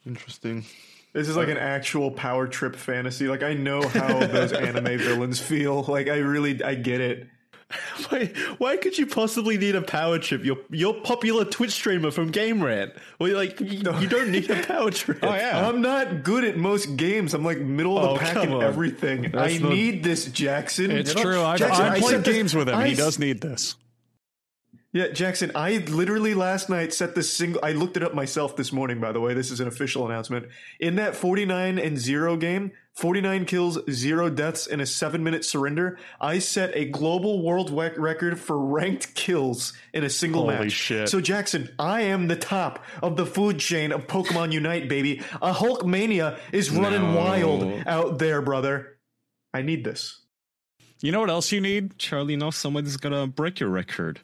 Interesting. This is like an actual power trip fantasy. Like I know how [laughs] those anime villains feel. Like I really, I get it. [laughs] Why, why could you possibly need a power trip? You're you're popular Twitch streamer from Game Rant. Well, like you, you don't need a power [laughs] trip. Oh yeah. I'm not good at most games. I'm like middle of Oh, the pack come in on. everything. I That's not- need this, Jackson. It's You know? true. I've, Jackson, I've I played said this- games with him. I he s- does need this. Yeah, Jackson, I literally last night set the single. I looked it up myself this morning, by the way. This is an official announcement. In that 49 and 0 game, 49 kills, 0 deaths, and a 7 minute surrender, I set a global world record for ranked kills in a single Holy match. shit. So, Jackson, I am the top of the food chain of Pokemon Unite, baby. A Hulkamania is running No. wild out there, brother. I need this. You know what else you need? Charlie, now somebody's gonna break your record.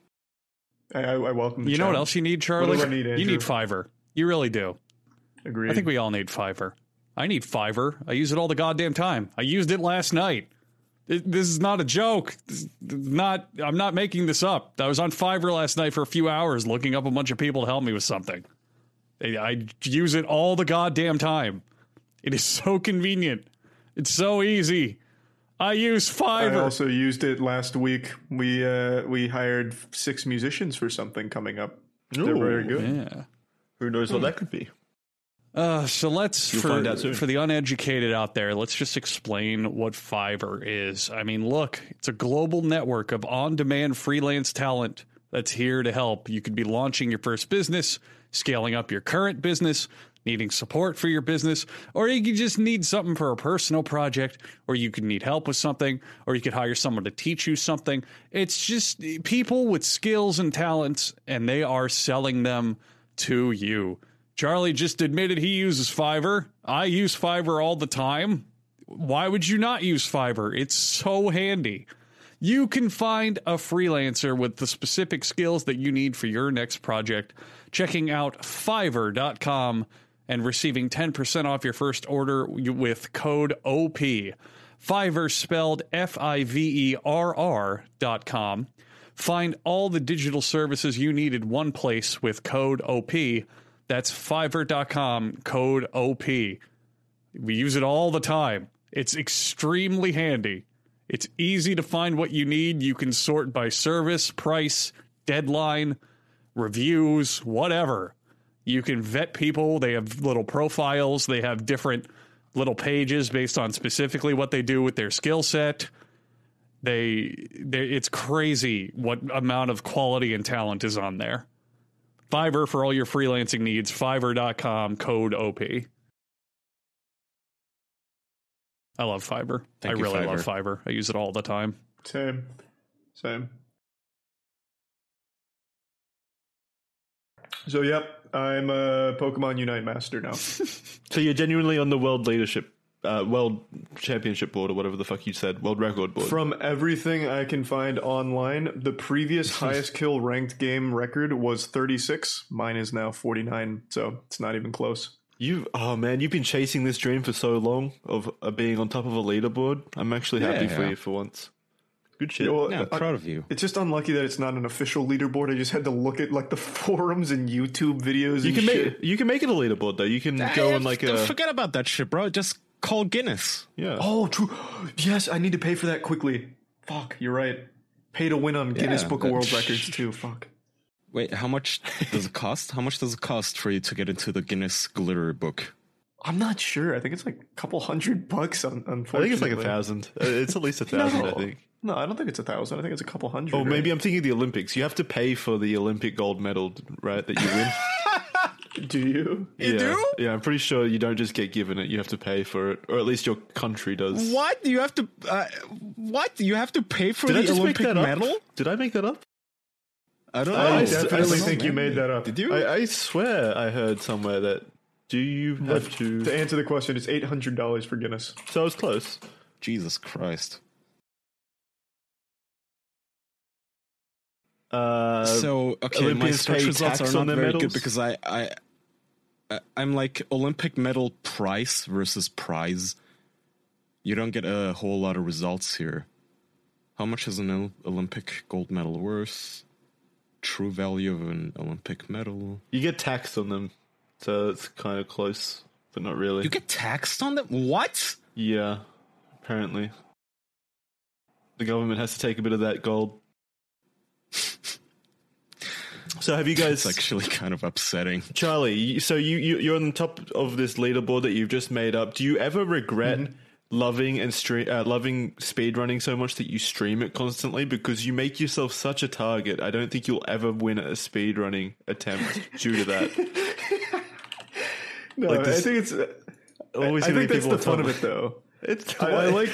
I, I, I welcome You know what else you need, Charlie? need, you need Fiverr. You really do. Agreed. I think we all need Fiverr. I need Fiverr. I use it all the goddamn time. I used it last night. It- This is not a joke. Not. I'm not making this up. I was on Fiverr last night for a few hours looking up a bunch of people to help me with something. I I use it all the goddamn time. It is so convenient. It's so easy. I use Fiverr. I also used it last week. We uh, we hired six musicians for something coming up. They're very good. yeah. Who knows what that could be? Uh, so let's You'll for, find out soon. for the uneducated out there, let's just explain what Fiverr is. I mean, look, it's a global network of on-demand freelance talent that's here to help. You could be launching your first business, scaling up your current business, needing support for your business, or you just need something for a personal project, or you could need help with something, or you could hire someone to teach you something. It's just people with skills and talents, and they are selling them to you. Charlie just admitted he uses Fiverr. I use Fiverr all the time. Why would you not use Fiverr? It's so handy. You can find a freelancer with the specific skills that you need for your next project. Checking out fiverr.com and receiving 10% off your first order with code OP. Fiverr spelled F I V E R R dot com. Find all the digital services you need in one place with code OP. That's fiverr.com, code OP. We use it all the time. It's extremely handy. It's easy to find what you need. You can sort by service, price, deadline, reviews, whatever. You can vet people. They have little profiles, they have different little pages based on specifically what they do with their skill set. They, they it's crazy what amount of quality and talent is on there. Fiverr for all your freelancing needs, fiverr.com, code OP. I love Fiverr. Thank I you, really love Fiverr. Fiverr. I use it all the time. Same, same. So yep, I'm a Pokemon Unite master now. [laughs] So you're genuinely on the world leadership, uh, world championship board, or whatever the fuck you said, world record board. From everything I can find online, the previous [laughs] highest kill ranked game record was 36. Mine is now 49, so it's not even close. you, oh man, you've been chasing this dream for so long of uh, being on top of a leaderboard. I'm actually happy Yeah. for you for once. Good shit. Well, Yeah, I'm I- proud of you. It's just unlucky that it's not an official leaderboard. I just had to look at like the [laughs] forums and YouTube videos. you and can shit. make you can make it a leaderboard though. You can go and like a Forget about that shit, bro. Just call Guinness. yeah. Oh, true. [gasps] Yes, I need to pay for that quickly. Fuck, you're right. Pay to win on Guinness Book of that- World Records too. Fuck. Wait, how much does it cost? How much does it cost for you to get into the Guinness Glitter Book? I'm not sure. I think it's like a couple hundred bucks. Un- I think it's like a thousand. Uh, It's at least a [laughs] thousand. I think. No, I don't think it's a thousand. I think it's a couple hundred. Or right? maybe I'm thinking the Olympics. You have to pay for the Olympic gold medal, right? That you win. [laughs] Do you? You yeah. do? Yeah, I'm pretty sure you don't just get given it. You have to pay for it, or at least your country does. What? You have to. Uh, what? You have to pay for Did I the just Olympic make that medal? up? Did I make that up? I don't know. I I definitely don't think you made that up. Did you? I, I swear I heard somewhere that. Do you have to? To answer the question, it's eight hundred dollars for Guinness. So I was close. Jesus Christ. Uh, so okay, my Olympians search results are not their very good because I I I- I'm like Olympic medal price versus prize. You don't get a whole lot of results here. How much is an Olympic gold medal worth? True value of an Olympic medal. you get taxed on them, so it's kind of close, but not really. You get taxed on them? What? yeah, apparently, the government has to take a bit of that gold. [laughs] So have you guys, It's actually kind of upsetting. Charlie? So you, you you're on the top of this leaderboard that you've just made up. Do you ever regret loving and stream uh, loving speedrunning so much that you stream it constantly because you make yourself such a target? I don't think you'll ever win a speedrunning attempt [laughs] due to that. No, Like I this- think it's. Always I think that's the fun of it, though. It's I, I like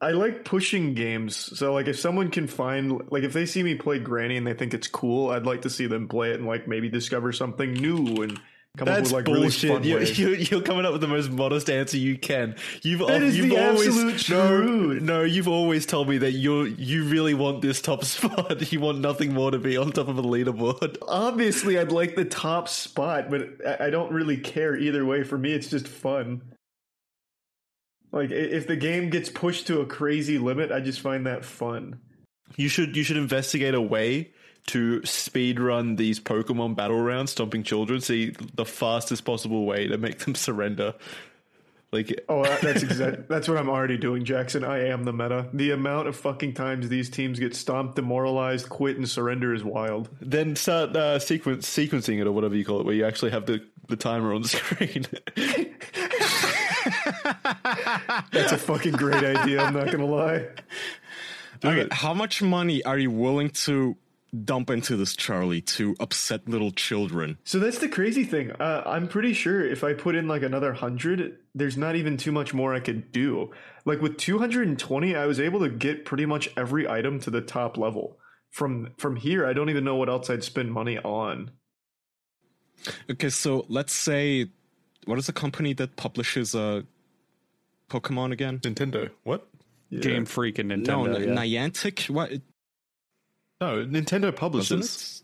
I like pushing games. So like if someone can find like if they see me play Granny and they think it's cool, I'd like to see them play it and like maybe discover something new and come That's up with like really bullshit. fun You're, ways. you're, you're coming up with the most modest answer you can. You've That is you've the always absolute no, no. You've always told me that you you really want this top [laughs] spot. You want nothing more to be on top of a leaderboard. Obviously, I'd like the top spot, but I, I don't really care either way. For me, it's just fun. Like if the game gets pushed to a crazy limit, I just find that fun. You should you should investigate a way to speed run these Pokemon battle rounds, stomping children. See the fastest possible way to make them [laughs] surrender. Like Oh, that's [laughs] exactly that's what I'm already doing, Jackson. I am the meta. The amount of fucking times these teams get stomped, demoralized, quit, and surrender is wild. then start uh, sequence sequencing it or whatever you call it, where you actually have the the timer on the [laughs] screen. [laughs] That's a fucking great idea. I'm not gonna lie. Okay, how much money are you willing to dump into this, Charlie, to upset little children? So that's the crazy thing. Uh, I'm pretty sure if I put in like another hundred, there's not even too much more I could do. Like with 220, I was able to get pretty much every item to the top level. From from here, I don't even know what else I'd spend money on. Okay, so let's say, what is the company that publishes uh, Pokemon again? Nintendo. What? Game Freak and Nintendo. N- yeah. Niantic. What? No, Nintendo publishes.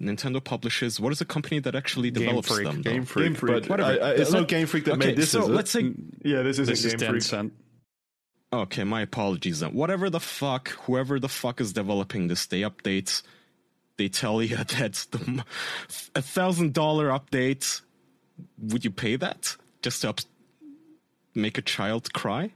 Nintendo publishes. What is a company that actually Game develops Freak. them? though? Game Freak, Game Freak. but Whatever. I- I- it's Let- not Game Freak that okay, made this. so is let's say. Yeah, this isn't This is Game Freak. Tencent. Okay, my apologies then. Whatever the fuck, whoever the fuck is developing this, they update. They tell you [laughs] that's the m- a thousand dollar update. Would you pay that just to up- make a child cry?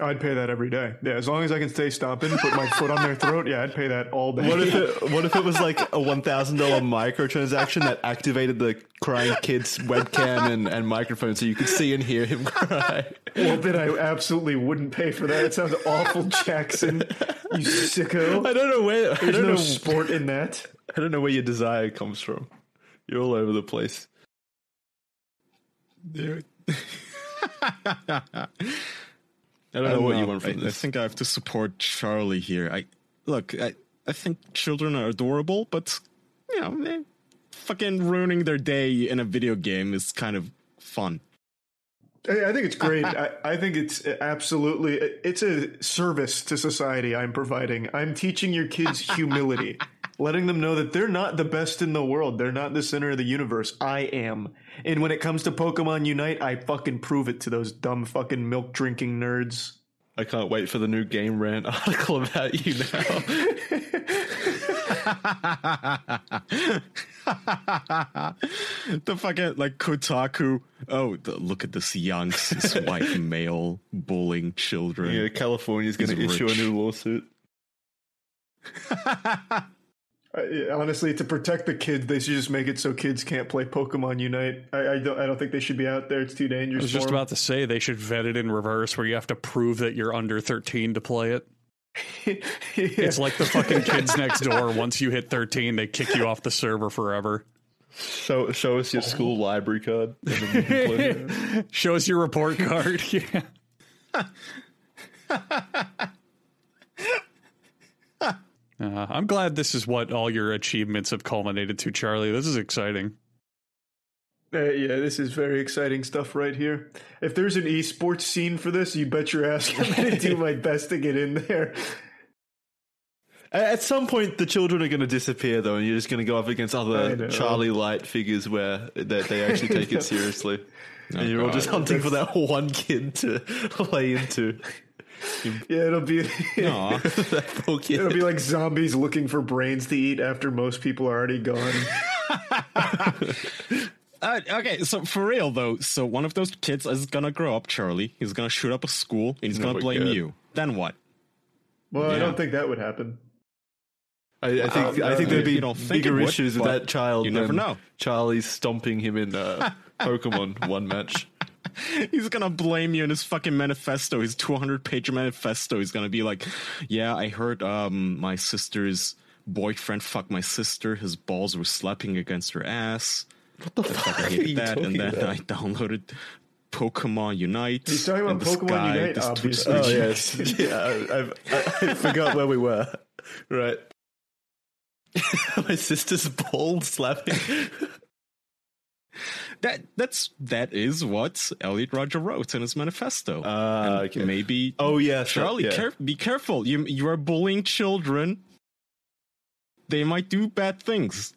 I'd pay that every day. Yeah, as long as I can stay stomping, put my foot on their throat. Yeah, I'd pay that all day. What if it, [laughs] what if it was like a one thousand dollar microtransaction that activated the crying kid's webcam and, and microphone so you could see and hear him cry? well, then I absolutely wouldn't pay for that. It sounds awful, Jackson. You sicko. I don't know where I There's don't no know sport in that. I don't know where your desire comes from. You're all over the place. I don't know what you want I, from I this. I think I have to support Charlie here. I look. I I think children are adorable, but you know, eh, fucking ruining their day in a video game is kind of fun. I I think it's great. I, I think it's absolutely it's a service to society I'm providing. I'm teaching your kids humility, [laughs] letting them know that they're not the best in the world. They're not the center of the universe. I am. And when it comes to Pokemon Unite, I fucking prove it to those dumb fucking milk drinking nerds. I can't wait for the new Game Rant [laughs] article about you now. [laughs] the fucking like Kotaku. Oh, the, look at this young cis [laughs] white male bullying children. yeah, California's going to issue a new lawsuit. I, honestly, to protect the kids, they should just make it so kids can't play Pokemon Unite. I, I don't. I don't think they should be out there. It's too dangerous. I was just for 'em. about to say they should vet it in reverse, where you have to prove that you're under 13 to play it. [laughs] It's like the fucking kids next door. Once you hit 13, they kick you off the server forever. Show show us your school library card. [laughs] And then you can play. Show us your report card. [laughs] yeah. Uh, I'm glad this is what all your achievements have culminated to, Charlie. This is exciting. Uh, yeah, this is very exciting stuff right here. If there's an esports scene for this, you bet your ass [laughs] I'm going to do my best to get in there. At some point, the children are going to disappear, though, and you're just going to go up against other. Charlie Light figures where they, they actually take it [laughs] seriously. and you're all just God. hunting for that one kid to [laughs] lay into. Yeah, it'll be [laughs] Aw. that poor kid. it'll be like zombies looking for brains to eat after most people are already gone. [laughs] Uh, okay, so for real though, so one of those kids is gonna grow up, Charlie. He's gonna shoot up a school, and he's gonna blame God. you. Then what? Well, I don't think that would happen. I, I think Uh, I think uh, there'd be you don't think bigger would, issues with that child. you never than know. Charlie's stomping him in uh, Pokemon one match. [laughs] [laughs] He's gonna blame you in his fucking manifesto, his 200 page manifesto. He's gonna be like, "Yeah, I heard um my sister's boyfriend fucked my sister. His balls were slapping against her ass. What the fuck? I are hate you that." And then about? I downloaded Pokemon Unite. He's talking about Pokemon guy, Unite, this obviously. Oh yes, [laughs] yeah. I, I've- I, I forgot where we were. [laughs] Right. My sister's ball slapping. That that's that is what Elliot Rodger wrote in his manifesto. And okay. Maybe Oh yeah, Charlie, yeah. care- be careful. You you are bullying children. They might do bad things.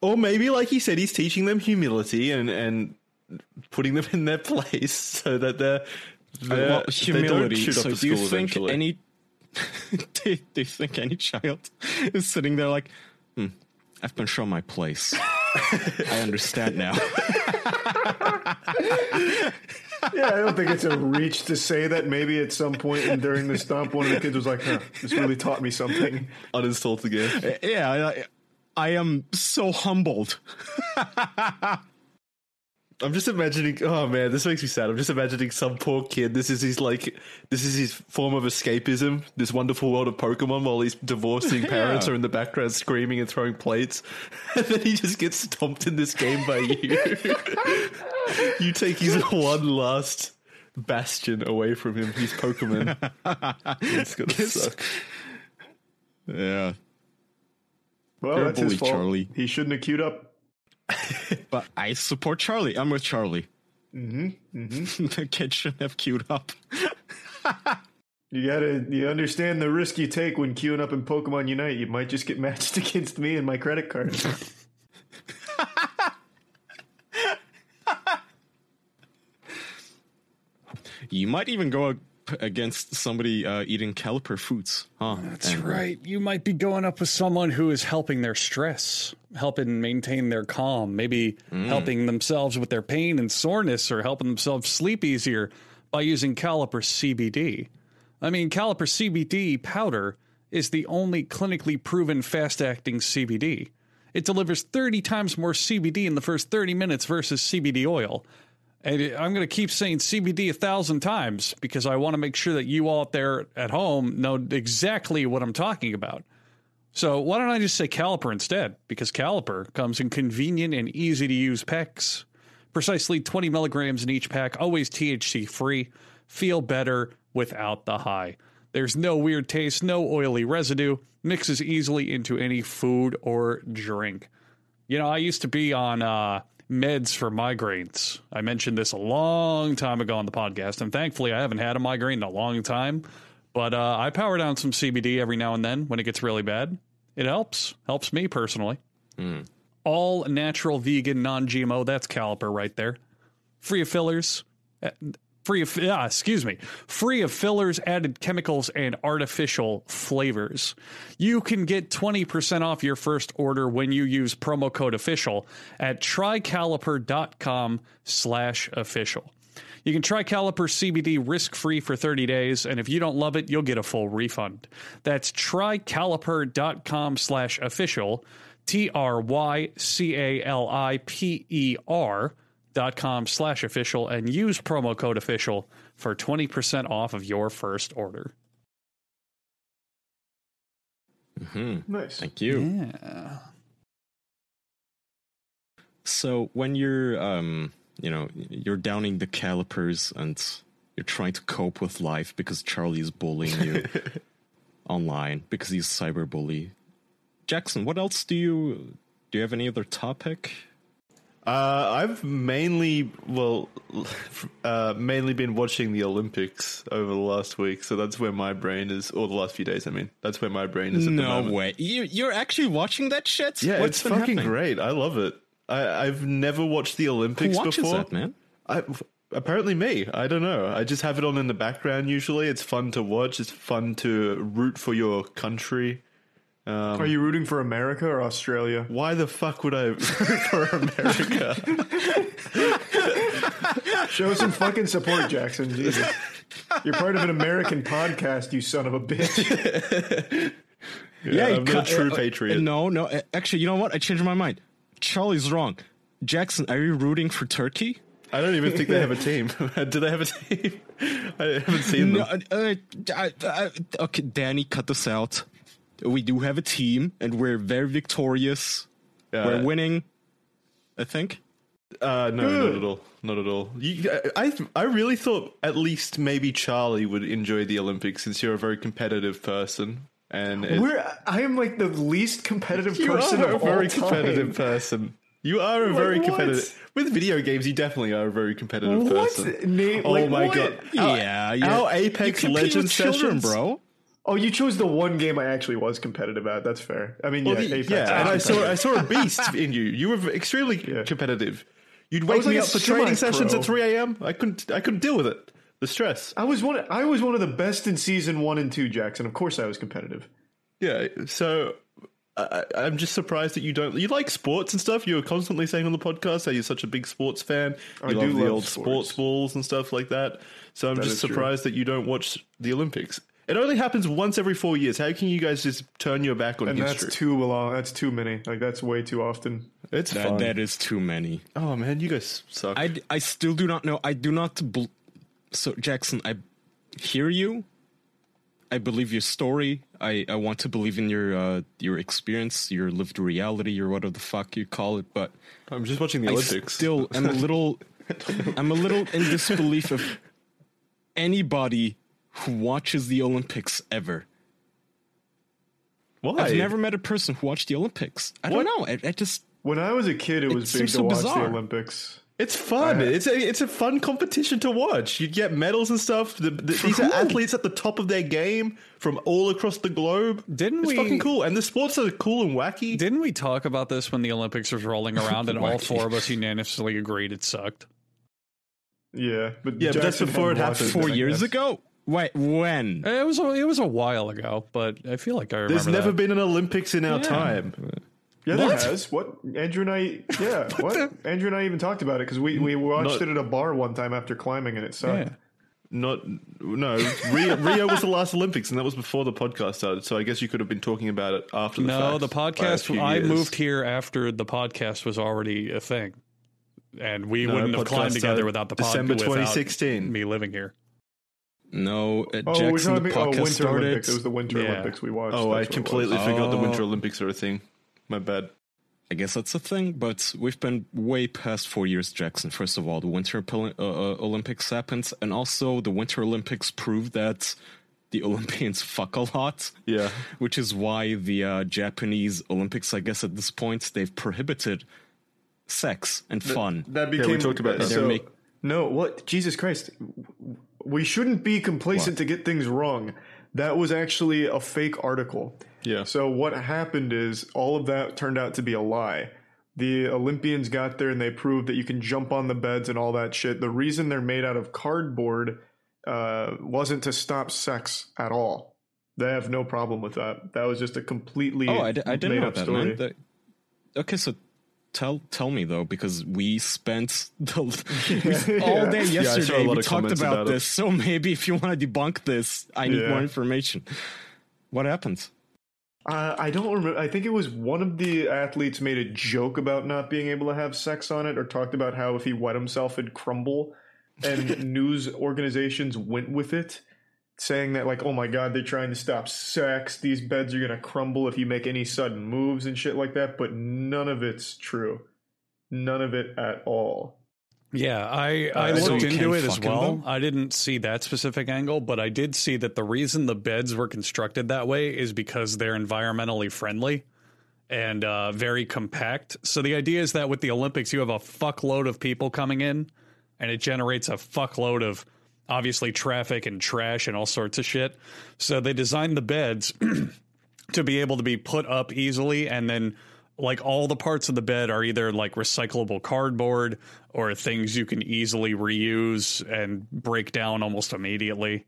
Or maybe, like he said, he's teaching them humility and and putting them in their [laughs] place so that they're, they're well, they humility. don't shoot So do you think eventually. any [laughs] do, do you think any child is sitting there like, hmm, I've been shown my place. [laughs] [laughs] I understand now. [laughs] Yeah, I don't think it's a reach to say that. Maybe at some point in, during the stomp, one of the kids was like, huh, "This really taught me something." uninstalled again? yeah, I, I am so humbled. [laughs] I'm just imagining. Oh man, this makes me sad. I'm just imagining some poor kid. This is his like. This is his form of escapism. This wonderful world of Pokemon, while his divorcing [laughs] parents Yeah. are in the background screaming and throwing plates, [laughs] and then he just gets stomped in this game by you. [laughs] you take his one last bastion away from him. His Pokemon. it's gonna suck. Yeah, Well, that's his fault. Charlie. He shouldn't have queued up. [laughs] but I support Charlie. I'm with Charlie. Mm-hmm. mm-hmm. [laughs] the kid shouldn't have queued up. [laughs] You gotta, you understand the risk you take when queuing up in Pokemon Unite. You might just get matched against me and my credit card. You might even go up against somebody uh, eating caliper foods. Huh? That's right. You might be going up with someone who is helping their stress, helping maintain their calm, maybe helping themselves with their pain and soreness, or helping themselves sleep easier by using Caliper CBD. I mean, Caliper CBD powder is the only clinically proven fast acting CBD. It delivers 30 times more CBD in the first 30 minutes versus CBD oil. And I'm going to keep saying CBD a thousand times because I want to make sure that you all out there at home know exactly what I'm talking about. So why don't I just say caliper instead? Because caliper comes in convenient and easy to use packs. Precisely 20 milligrams in each pack, always THC free. Feel better without the high. There's no weird taste, no oily residue, mixes easily into any food or drink. You know, I used to be on uh, meds for migraines. I mentioned this a long time ago on the podcast, and thankfully, I haven't had a migraine in a long time. But uh, I power down some CBD every now and then when it gets really bad. It helps, helps me personally. All natural, vegan, non GMO. That's Caliper right there. Free of fillers. Uh, Free of, yeah, excuse me, free of fillers, added chemicals, and artificial flavors. You can get 20% off your first order when you use promo code official at trycaliper.com slash official. You can try Caliper CBD risk free for 30 days, and if you don't love it, you'll get a full refund. That's trycaliper.com slash official, T R Y C A L I P E R com slash official, and use promo code official for 20% off of your first order. Mm-hmm. Nice. Thank you. Yeah. So when you're, um, you know, you're downing the calipers and you're trying to cope with life because Charlie is bullying you [laughs] online because he's cyberbully. Jackson, what else do you do? You have any other topic? Uh, I've mainly, well, [laughs] uh, mainly been watching the Olympics over the last week, so that's where my brain is, or the last few days. I mean, that's where my brain is. At the No moment. way. You you're actually watching that shit? Yeah, What's it's fucking happening? great. I love it. I, I've never watched the Who Olympics watches before. that, man? I, apparently me. I don't know. I just have it on in the background. Usually, it's fun to watch. It's fun to root for your country. Um, Are you rooting for America or Australia? why the fuck would I root [laughs] for America? [laughs] Show some fucking support, Jackson. Jesus. You're part of an American podcast, you son of a bitch. [laughs] yeah, I'm cu- a true uh, uh, patriot. No, no. uh, Actually, you know what? I changed my mind. Charlie's wrong. Jackson, are you rooting for Turkey? I don't even think they have a team. Do they have a team? I haven't seen No. them. Uh, uh, uh, okay, Danny, cut this out. We do have a team, and we're very victorious. Uh, we're winning. I think. Uh, no, Good. not at all. Not at all. You, I, I really thought at least maybe Charlie would enjoy the Olympics since you're a very competitive person. And it, We're, I am like the least competitive you person are a of very all time. competitive person. You are a very what? competitive. With video games, you definitely are a very competitive What? person. Name, Oh like, my what? god! Our, yeah, you're- our Apex you compete Legends with children, sessions, bro. Oh, you chose the one game I actually was competitive at. That's fair. I mean, Well, yeah, the- yeah, and I saw I saw a beast [laughs] in you. You were extremely Yeah. competitive. You'd wake like me up for training sessions at 3 a.m. I couldn't I couldn't deal with it. The stress. I was one. I was one of the best in season one and two, Jackson. Of course, I was competitive. Yeah, so I, I'm just surprised that you don't. You like sports and stuff. You're constantly saying on the podcast how you're such a big sports fan. You I love do the love old sports. sports balls and stuff like that. So I'm That just is true. surprised that you don't watch the Olympics. It only happens once every four years. How can you guys just turn your back on And history? that's too long. That's too many. Like that's way too often. it's That, fun. that is too many. oh man, you guys suck. I, I still do not know. I do not. Bel so Jackson, I hear you. I believe your story. I, I want to believe in your uh, your experience, your lived reality, or whatever the fuck you call it. But I'm just watching the I Olympics. still am a little. [laughs] I'm a little in disbelief of anybody who watches the Olympics ever. Why? I've never met a person who watched the Olympics. I don't know. I, I just When I was a kid, it was big to so watch bizarre. the Olympics. It's fun. I- it's a it's a fun competition to watch. You get medals and stuff. The, the, these are athletes at the top of their game from all across the globe. Didn't it's we- fucking cool, and the sports are cool and wacky. Didn't we talk about this when the Olympics was rolling around and [laughs] all four of us unanimously agreed it sucked? Yeah, but Yeah, but that's before it happened. four years ago. Wait, when? It was a, it was a while ago, but I feel like I remember. There's never that. been an Olympics in our Yeah. time. Yeah, What? there has. What Andrew and I? [laughs] Yeah, what, Andrew and I even talked about it because we we watched Not- it at a bar one time after climbing and it sucked. Yeah. Not no. Rio, Rio was the last Olympics, and that was before the podcast started. So I guess you could have been talking about it after. The No, fact the podcast. I years. moved here after the podcast was already a thing, and we No, wouldn't have climbed together without the podcast. December podcast. 2016. Me living here. No, uh, Oh, we're Jackson. The talking. Oh, podcast Winter started. Olympics. It was the Winter Yeah. Olympics we watched. Oh, I That's what it completely was. forgot the Oh. Winter Olympics are a thing. My bad. I guess that's a thing, but we've been way past four years, Jackson. First of all, the Winter Pol- uh, uh, Olympics happened, and also the Winter Olympics proved that the [laughs] Olympians fuck a lot. Yeah. [laughs] Which is why the uh, Japanese Olympics, I guess at this point, they've prohibited sex and fun. That we became. talked about that. So, make- no, what? Jesus Christ! We shouldn't be complacent to get things wrong. That was actually a fake article. Yeah. So what happened is all of that turned out to be a lie. The Olympians got there and they proved that you can jump on the beds and all that shit. The reason they're made out of cardboard uh, wasn't to stop sex at all. They have no problem with that. That was just a completely oh, I, didn't made know up that, story. man. That- okay, so tell tell me though, because we spent [laughs] the, we, [laughs] all day I yesterday. lot we talked about, about this. So maybe if you want to debunk this, I need Yeah. more information. What happened? Uh, I don't remember. I think it was one of the athletes made a joke about not being able to have sex on it, or talked about how if he wet himself, it'd crumble. And [laughs] news organizations went with it, saying that like, "Oh my God, they're trying to stop sex. These beds are gonna crumble if you make any sudden moves and shit like that." But none of it's true. None of it at all. Yeah, I, I Uh, looked you into it as well. though? I didn't see that specific angle, but I did see that the reason the beds were constructed that way is because they're environmentally friendly and uh, very compact. So the idea is that with the Olympics, you have a fuckload of people coming in, and it generates a fuckload of obviously traffic and trash and all sorts of shit. So they designed the beds [clears throat] to be able to be put up easily and then like all the parts of the bed are either like recyclable cardboard or things you can easily reuse and break down almost immediately.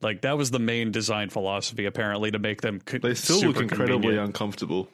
Like that was the main design philosophy apparently to make them co- They still look incredibly convenient. uncomfortable.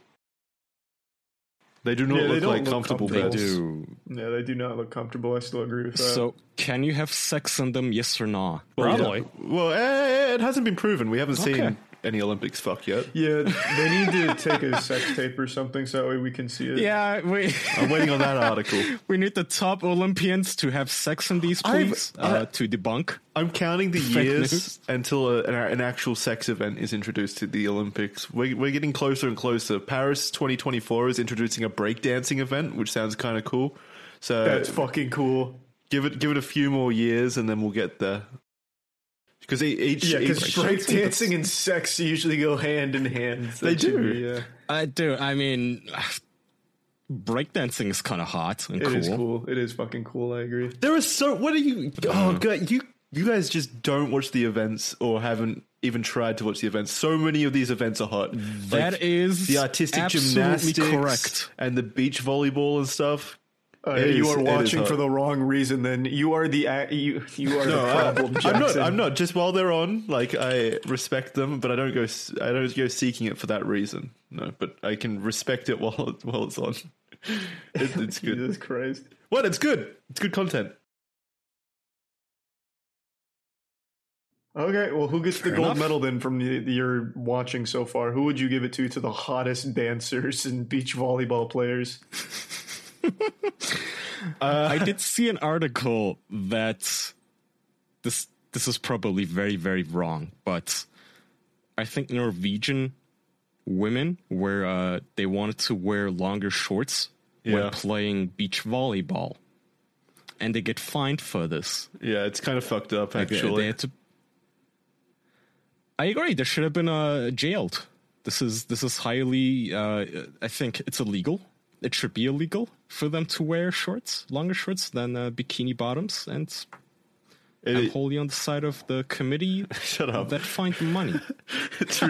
They do not Yeah, look don't like look comfortable comfortable. They do. Yeah, they do not look comfortable. I still agree with that. So, can you have sex in them? Yes or no? Probably. Well, eh, it hasn't been proven. We haven't Okay. seen any Olympics fuck yet. yeah, they need to take a sex tape or something so that way we can see it. Yeah, we I'm waiting on that article. [laughs] we need the top Olympians to have sex in these, I've- please, uh, to debunk. I'm counting the [laughs] years until a, an, an actual sex event is introduced to the Olympics. We're, we're getting closer and closer. Paris 2024 is introducing a breakdancing event, which sounds kind of cool. So That's fucking cool. give it give it a few more years, and then we'll get there. Because each, Yeah, because each breakdancing [laughs] and sex usually go hand in hand. That They do. be, yeah. I do. I mean, [sighs] breakdancing is kind of hot and It cool. is cool. It is fucking cool. I agree. There are so. What are you? Oh mm. god, you you guys just don't watch the events or haven't even tried to watch the events. So many of these events are hot. That Like, is the artistic gymnastics correct. and the beach volleyball and stuff. Uh, you is- are watching for the wrong reason. Then you are the you you are the problem. I'm not. I'm not. Just while they're on, like I respect them, but I don't go. I don't go seeking it for that reason. No, but I can respect it while [laughs] while it's on. [laughs] It, it's good. Jesus Christ. What? It's good. It's good content. Okay, well, who gets the gold enough. medal then from the, the, your watching so far? Who would you give it to to the hottest dancers and beach volleyball players? [laughs] [laughs] I did see an article that this this is probably very very wrong, but I think Norwegian women were uh, they wanted to wear longer shorts Yeah. when playing beach volleyball, and they get fined for this. Yeah, it's kind of fucked up Like, actually. had to. I agree. They should have been uh, jailed. This is this is highly. Uh, I think it's illegal. It should be illegal for them to wear shorts, longer shorts than uh, bikini bottoms, and I'm It- wholly on the side of the committee [laughs] Shut up. that find the money. [laughs] it's,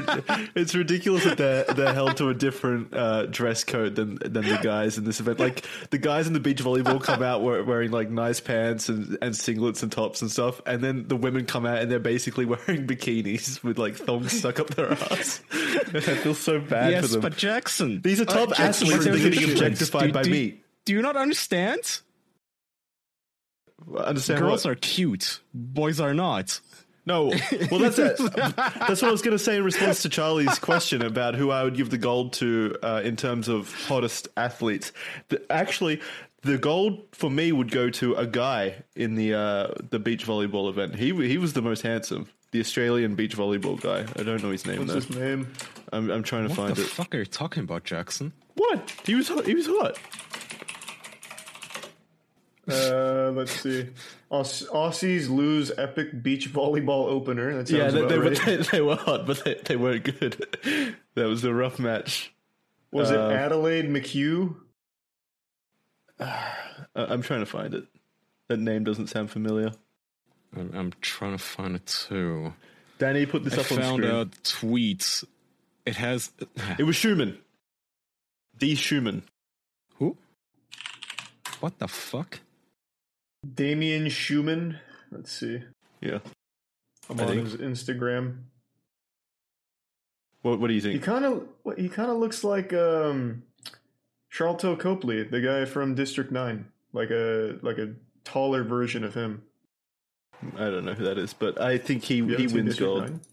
it's ridiculous that they're they're held to a different uh, dress code than than the guys in this event. Like the guys in the beach volleyball come out wearing like nice pants and, and singlets and tops and stuff, and then the women come out and they're basically [laughs] wearing bikinis with like thongs stuck up their ass. I feel so bad for yes, them. but Jackson, These are top uh, athletes but and there's they're getting objectified Do- by do- me. Do you not understand? Understand Girls what? are cute, boys are not. No, well, that's it. [laughs] That's what I was going to say in response to Charlie's question about who I would give the gold to uh, in terms of hottest athletes. The, actually, the gold for me would go to a guy in the uh, the beach volleyball event. He he was the most handsome, the Australian beach volleyball guy. I don't know his name What's though. his name? I'm I'm trying to What find the it. fuck are you talking about, Jackson? what he was hot. He was hot. Uh, let's see. Aus- Aussies lose epic beach volleyball opener. That sounds Yeah, they, about they, were, they, [laughs] they were hot, but they, they weren't good. [laughs] that was a rough match. Was it uh, Adelaide McHugh? [sighs] I- I'm trying to find it. That name doesn't sound familiar. I'm, I'm trying to find it too. Danny, put this I up on screen. I found a tweet. It has It was Schumann. D. Schumann. who? What the fuck? Damien Schumann. Let's see. Yeah. I'm I on think- his Instagram. What, what do you think? He think? kind of he kind of looks like um Sharlto Copley, the guy from District Nine, like a like a taller version of him. I don't know who that is, but I think he You he wins gold. [laughs]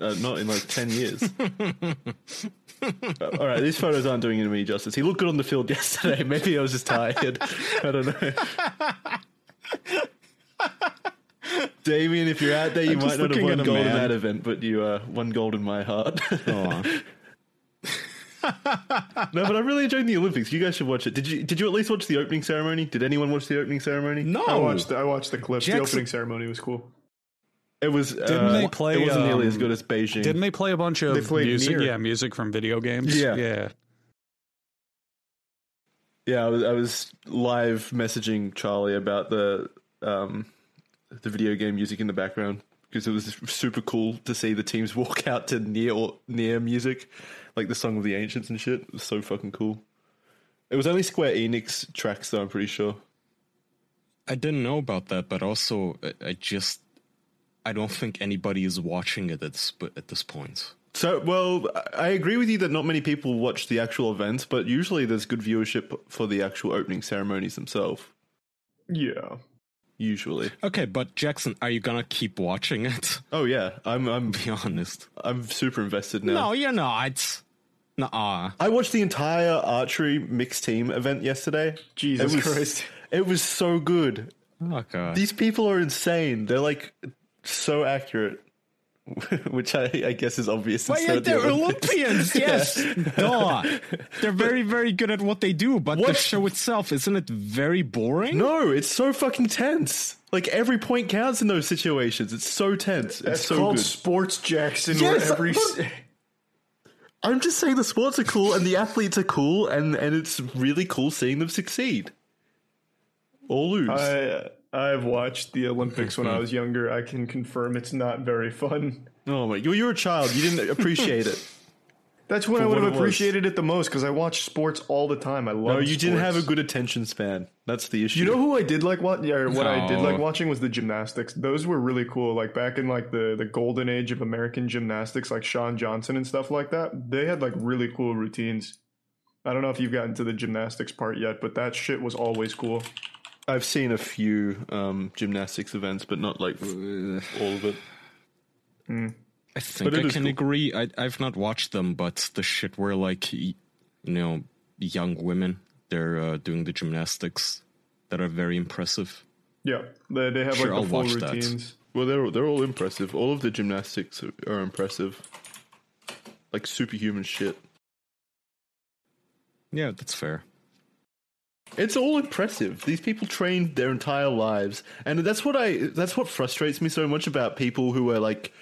Uh, not in like 10 years. [laughs] All right, these photos aren't doing him any justice. He looked good on the field yesterday. Maybe I was just tired. I don't know. [laughs] Damien, if you're out there, you I'm might not have looking won at a gold in that event, but you uh, won gold in my heart. Aw. [laughs] no, but I really enjoyed the Olympics. You guys should watch it. Did you? Did you at least watch the opening ceremony? Did anyone watch the opening ceremony? no, I watched the, I watched the clip. The opening ceremony was cool. It was. Didn't uh, they play, It wasn't nearly as um, good as Beijing. Didn't they play a bunch They of played music? Nier. Yeah, music from video games. Yeah. yeah. Yeah, I was, I was live messaging Charlie about the um, the video game music in the background because it was super cool to see the teams [laughs] walk out to Nier or Nier music, like the song of the ancients and shit. It was so fucking cool. It was only Square Enix tracks, though. I'm pretty sure. I didn't know about that, but also I- I just I don't think anybody is watching it at this, at this point. So, well, I I agree with you that not many people watch the actual events, but usually there's good viewership for the actual opening ceremonies themselves. Yeah. Usually. Okay, but Jackson, are you gonna keep watching it? [laughs] Oh yeah, I'm I'm Be honest. I'm super invested now. No, you're not. Nuh-uh. I watched the entire archery mixed team event yesterday. Jesus it was, Christ. It was so good. Oh god. These people are insane. They're like so accurate. [laughs] Which I, I guess is obvious. Well, yeah, they're Olympics. Olympians, [laughs] yes. Duh. They're very, very good at what they do, but the show itself, isn't it very boring? No, it's so fucking tense. Like every point counts in those situations. It's so tense. It's That's so called good. Sports Jackson, Yes, where every. but- I'm just saying the sports are cool and the athletes are cool and, and it's really cool seeing them succeed. Or lose. I uh, I've watched the Olympics when I mm-hmm. was younger. I can confirm it's not very fun. oh my you you're a child. You didn't appreciate it. [laughs] That's when I would have appreciated it the most because I watch sports all the time. I love. No, you didn't have a good attention span. That's the issue. You know who I did like what? Yeah, what I did like watching was the gymnastics. Those were really cool. Like back in like the the golden age of American gymnastics, like Shawn Johnson and stuff like that. They had like really cool routines. I don't know if you've gotten to the gymnastics part yet, but that shit was always cool. I've seen a few um, gymnastics events, but not like [sighs] all of it. I think But I can cool. agree. I, I've not watched them, but the shit where like you know young women they're uh, doing the gymnastics that are very impressive. Yeah, they, they have Sure, like I'll the full watch that. routines. Well, they're they're all impressive. All of the gymnastics are, are impressive, like superhuman shit. Yeah, that's fair. It's all impressive. These people trained their entire lives, and that's what I. That's what frustrates me so much about people who are like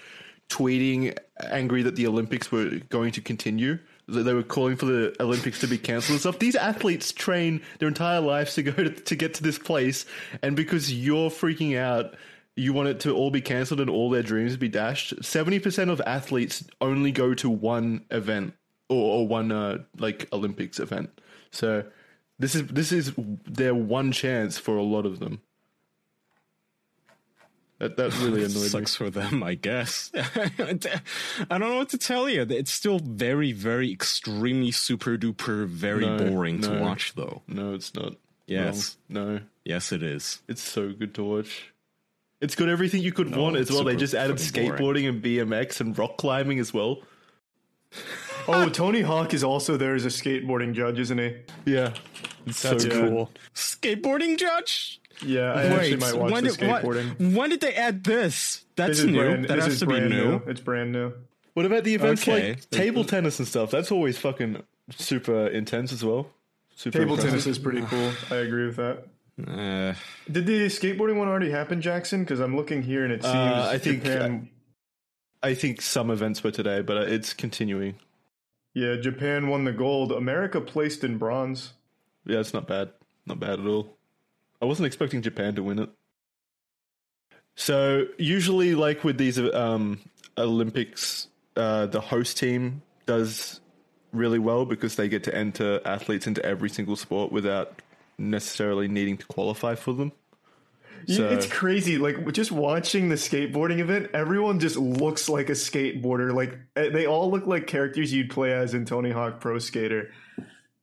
tweeting angry that the Olympics were going to continue. That they were calling for the Olympics to be cancelled and stuff. These athletes train their entire lives to go to, to get to this place, and because you're freaking out, you want it to all be cancelled and all their dreams be dashed. Seventy percent of athletes only go to one event or, or one uh, like Olympics event. So this is this is their one chance for a lot of them. That that really [laughs] annoyed me. Sucks for them, I guess. [laughs] I don't know what to tell you. It's still very, very extremely super duper very No, boring to watch, though. No, it's not. Yes. Wrong. No, Yes, it is. it's so good to watch. It's got everything you could want as well. They just added skateboarding and BMX and rock climbing as well. Oh, Tony Hawk is also there as a skateboarding judge, isn't he? Yeah, it's That's so good. cool. Skateboarding judge? Yeah, I actually might watch when the did, what- skateboarding. when did they add this? That's This new. brand, that this has is to be brand new. It's brand new. What about the events Okay. like table tennis and stuff? That's always fucking super intense as well. Super Table impressive. tennis is pretty cool. I agree with that. Uh, Did the skateboarding one already happen, Jackson? Because I'm looking here and it seems Uh, I think- Japan. I think some events were today, but uh, it's continuing. Yeah, Japan won the gold. America placed in bronze. Yeah, it's not bad. Not bad at all. I wasn't expecting Japan to win it. So usually, like with these um, Olympics, uh, the host team does really well because they get to enter athletes into every single sport without necessarily needing to qualify for them. So- it's crazy. Like just watching the skateboarding event, everyone just looks like a skateboarder. Like eh, they all look like characters you'd play as in Tony Hawk Pro Skater.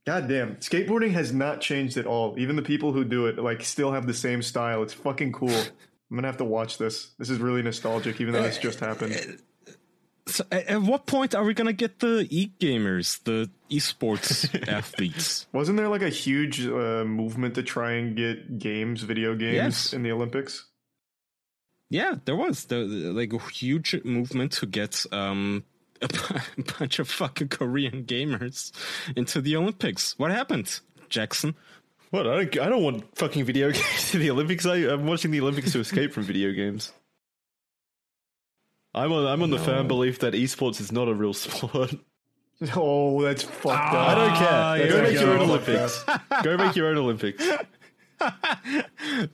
God damn, skateboarding has not changed at all. Even the people who do it like still have the same style. It's fucking cool. [laughs] I'm gonna have to watch this. This is really nostalgic, even though this just happened. So at, at what point are we gonna get the e gamers, the esports [laughs] athletes? Wasn't there like a huge uh, movement to try and get games, video games, Yes. in the Olympics? Yeah, there was the, the- like a huge movement to get um [laughs] a bunch of fucking Korean gamers into the Olympics. What happened, Jackson? What? I don't. I don't want fucking video [laughs] games in the Olympics. I, I'm watching the Olympics to escape from video games. I'm on. I'm on the firm belief that esports is not a real sport. [laughs] Oh, that's fucked up. I don't care. Ah, that's Go make your own Olympics. Go make your own Olympics. [laughs] I think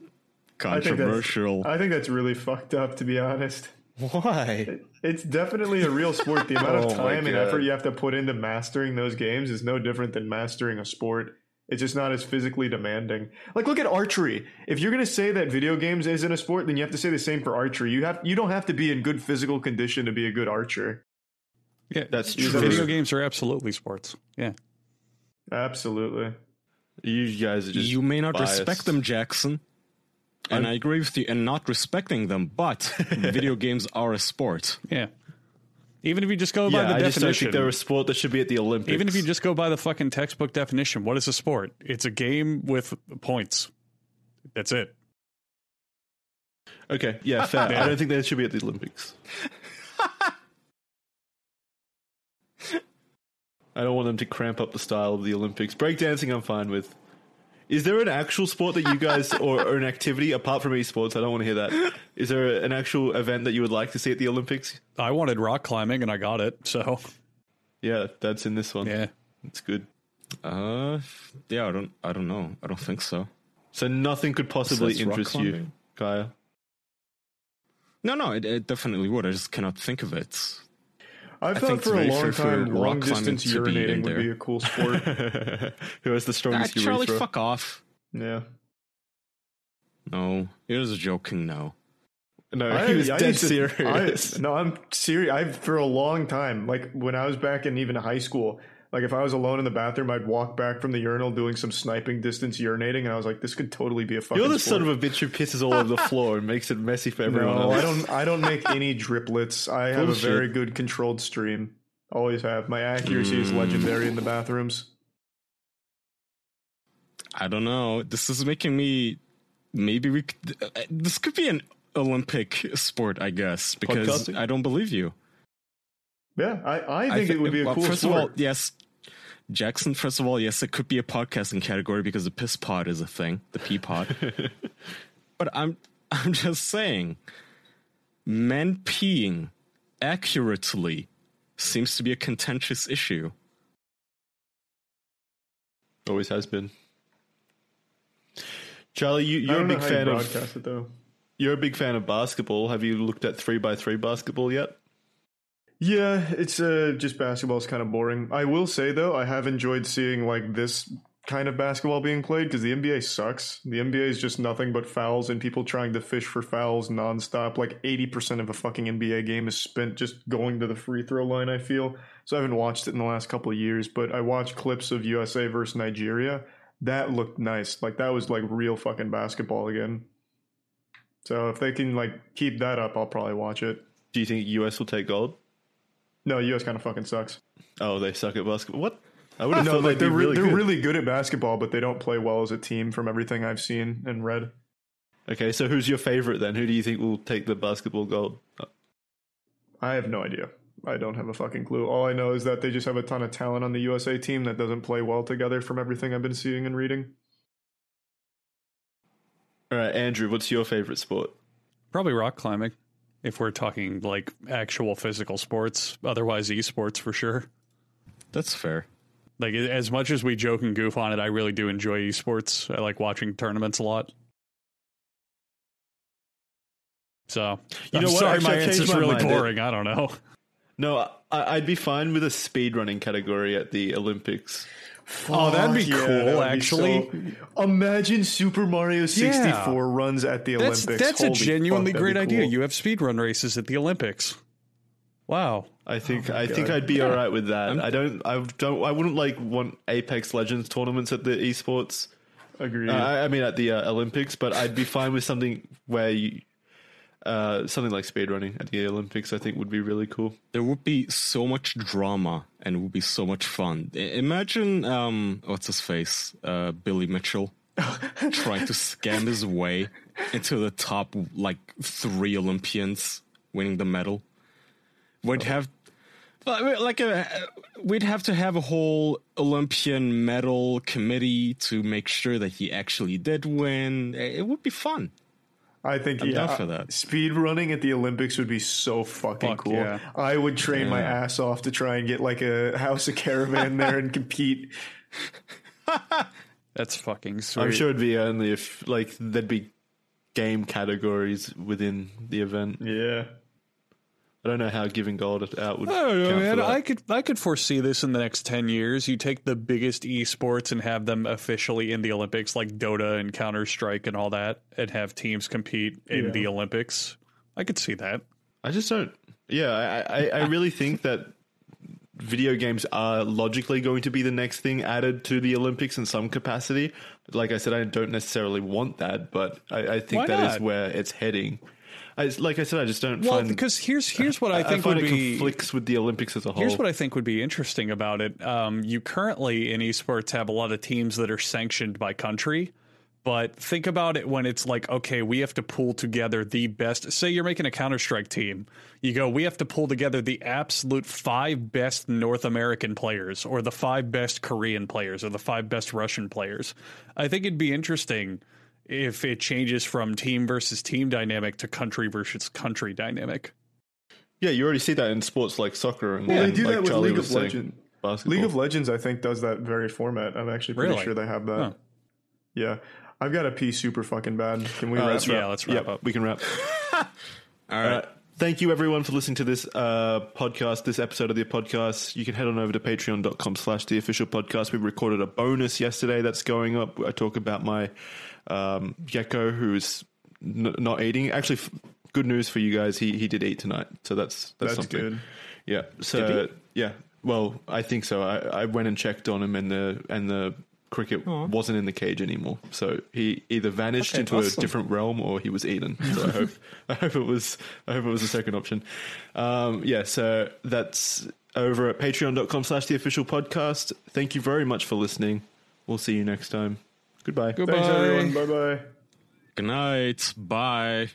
Controversial. I think that's really fucked up, to be honest. Why? It's definitely a real sport. The amount [laughs] Oh of time and effort you have to put into mastering those games is no different than mastering a sport. It's just not as physically demanding. Like look at archery. If you're going to say that video games isn't a sport, then you have to say the same for archery. You have you don't have to be in good physical condition to be a good archer. Yeah, That's Video true. games are absolutely sports. Yeah. Absolutely. You guys are just. you may not biased. respect them, Jackson. And I agree with you and not respecting them, but [laughs] video games are a sport. Yeah. Even if you just go by Yeah, the I just don't definition. think they're a sport that should be at the Olympics. even if you just go by the fucking textbook definition, what is a sport? It's a game with points. That's it. okay, yeah, [laughs] fair. I don't think they should be at the Olympics. [laughs] I don't want them to cramp up the style of the Olympics. Breakdancing, I'm fine with. Is there an actual sport that you guys, [laughs] or, or an activity apart from esports? I don't want to hear that. Is there an actual event that you would like to see at the Olympics? I wanted rock climbing and I got it. So, Yeah, that's in this one. yeah. it's good. Uh, yeah, I don't, I don't know. I don't think so. So nothing could possibly Says interest you. Kaya. No, no, it, it definitely would. I just cannot think of it. I've I thought for a long time, rock long climbing distance to be urinating would be a cool sport. [laughs] Who has the Ah, strongest Charlie, urethra? fuck off. yeah. No, he was joking. No. No, he was I dead used to- serious. I, no, I'm serious. I've for a long time, like when I was back in even high school, like if I was alone in the bathroom, I'd walk back from the urinal doing some sniping distance urinating, and I was like, this could totally be a fucking. You're the sport. son of a bitch who pisses all over the [laughs] floor and makes it messy for everyone No, else. I don't. I don't make any driplets. I have Bullshit. a very good controlled stream. Always have. My accuracy is legendary in the bathrooms. I don't know. This is making me. Maybe we. Could, uh, this could be an Olympic sport, I guess, because Podcasting? I don't believe you. Yeah, I, I I think it would be a well, cool First sport. of all, yes, Jackson. First of all, yes, it could be a podcasting category because the piss pod is a thing, the pee pod. [laughs] but I'm I'm just saying, men peeing accurately seems to be a contentious issue. Always has been. Charlie, you, you're a big fan of broadcast it though. you're a big fan of basketball. Have you looked at three by three basketball yet? Yeah, it's uh, just basketball is kind of boring. I will say though, I have enjoyed seeing like this kind of basketball being played because the NBA sucks. The NBA is just nothing but fouls and people trying to fish for fouls nonstop. Like eighty percent of a fucking NBA game is spent just going to the free throw line. I feel so. I haven't watched it in the last couple of years, but I watched clips of USA versus Nigeria. That looked nice. Like that was like real fucking basketball again. So if they can like keep that up, I'll probably watch it. Do you think US will take gold? No, US kind of fucking sucks. Oh, they suck at basketball. What? I would have No, like they'd they're be re- really they're good. really good at basketball, but they don't play well as a team from everything I've seen and read. Okay, so who's your favorite then? Who do you think will take the basketball gold? I have no idea. I don't have a fucking clue. All I know is that they just have a ton of talent on the USA team that doesn't play well together from everything I've been seeing and reading. All right, Andrew, what's your favorite sport? Probably rock climbing if we're talking like actual physical sports. Otherwise, esports for sure. That's fair. Like as much as we joke and goof on it, I really do enjoy esports. I like watching tournaments a lot. So You I'm know what? sorry, Actually, my answer's really mind. boring. I don't know. No, I, I'd be fine with a speedrunning category at the Olympics. Oh, that'd be yeah, cool, that would be actually. so- imagine Super Mario 64 Yeah. runs at the That's Olympics. that's a genuinely fuck, great be idea. cool. You have speedrun races at the Olympics. Wow. I think I think I'd be all right with that. I don't I don't I wouldn't like want Apex Legends tournaments at the esports. Agreed. Uh, I I mean at the uh, Olympics, but I'd be fine with something where you uh, something like speedrunning at the Olympics. I think would be really cool. There would be so much drama and it would be so much fun. Imagine, um, what's his face? Uh, Billy Mitchell [laughs] trying to scam his way into the top, like, three Olympians winning the medal. We'd have, well, like, a, we'd have to have a whole Olympian medal committee to make sure that he actually did win. It would be fun. I think I'm yeah, uh, for that. Speed running at the Olympics would be so fucking Fuck cool. yeah. I would train my ass off to try and get like a house of caravan there and compete. [laughs] That's fucking sweet. I'm sure it'd be only if like there'd be game categories within the event. Yeah. I don't know how giving gold out would. Oh, I don't know, man. I could I could foresee this in the next ten years. You take the biggest esports and have them officially in the Olympics, like Dota and Counter Strike and all that, and have teams compete in Yeah. the Olympics. I could see that. I just don't. Yeah, I, I, I really think that video games are logically going to be the next thing added to the Olympics in some capacity. Like I said, I don't necessarily want that, but I, I think Why that is not? where it's heading. I, like I said, I just don't Well, find because here's here's what I I, think find would it be conflicts with the Olympics as a whole. Here's what I think would be interesting about it. Um, you currently in esports have a lot of teams that are sanctioned by country, but think about it when it's like, okay, we have to pull together the best. Say you're making a Counter Strike team. You go, we have to pull together the absolute five best North American players, or the five best Korean players, or the five best Russian players. I think it'd be interesting if it changes from team versus team dynamic to country versus country dynamic. yeah, you already see that in sports like soccer and Well, they and do like that with Charlie League of Legends. Basketball. League of Legends, I think, does that very format. I'm actually pretty Really? sure they have that. Huh. Yeah. I've got to pee super fucking bad. Can we Uh, wrap let's up? Yeah, let's wrap Yep, up. we can wrap. [laughs] All right. Uh, thank you everyone for listening to this uh, podcast, this episode of the podcast. You can head on over to patreon.com slash the official podcast. We recorded a bonus yesterday that's going up. I talk about my um, gecko who's n- not eating. Actually, f- good news for you guys. He he did eat tonight. So that's that's, That's something. good. Yeah. So yeah. Well, I think so. I, I went and checked on him and the and the cricket wasn't in the cage anymore. So he either vanished Okay, into a different realm or he was eaten. So I hope [laughs] I hope it was I hope it was the second option. Um, yeah, so that's over at patreon.com slash the official podcast. Thank you very much for listening. We'll see you next time. Goodbye. Goodbye. Thanks, everyone. Bye bye. Good night. Bye.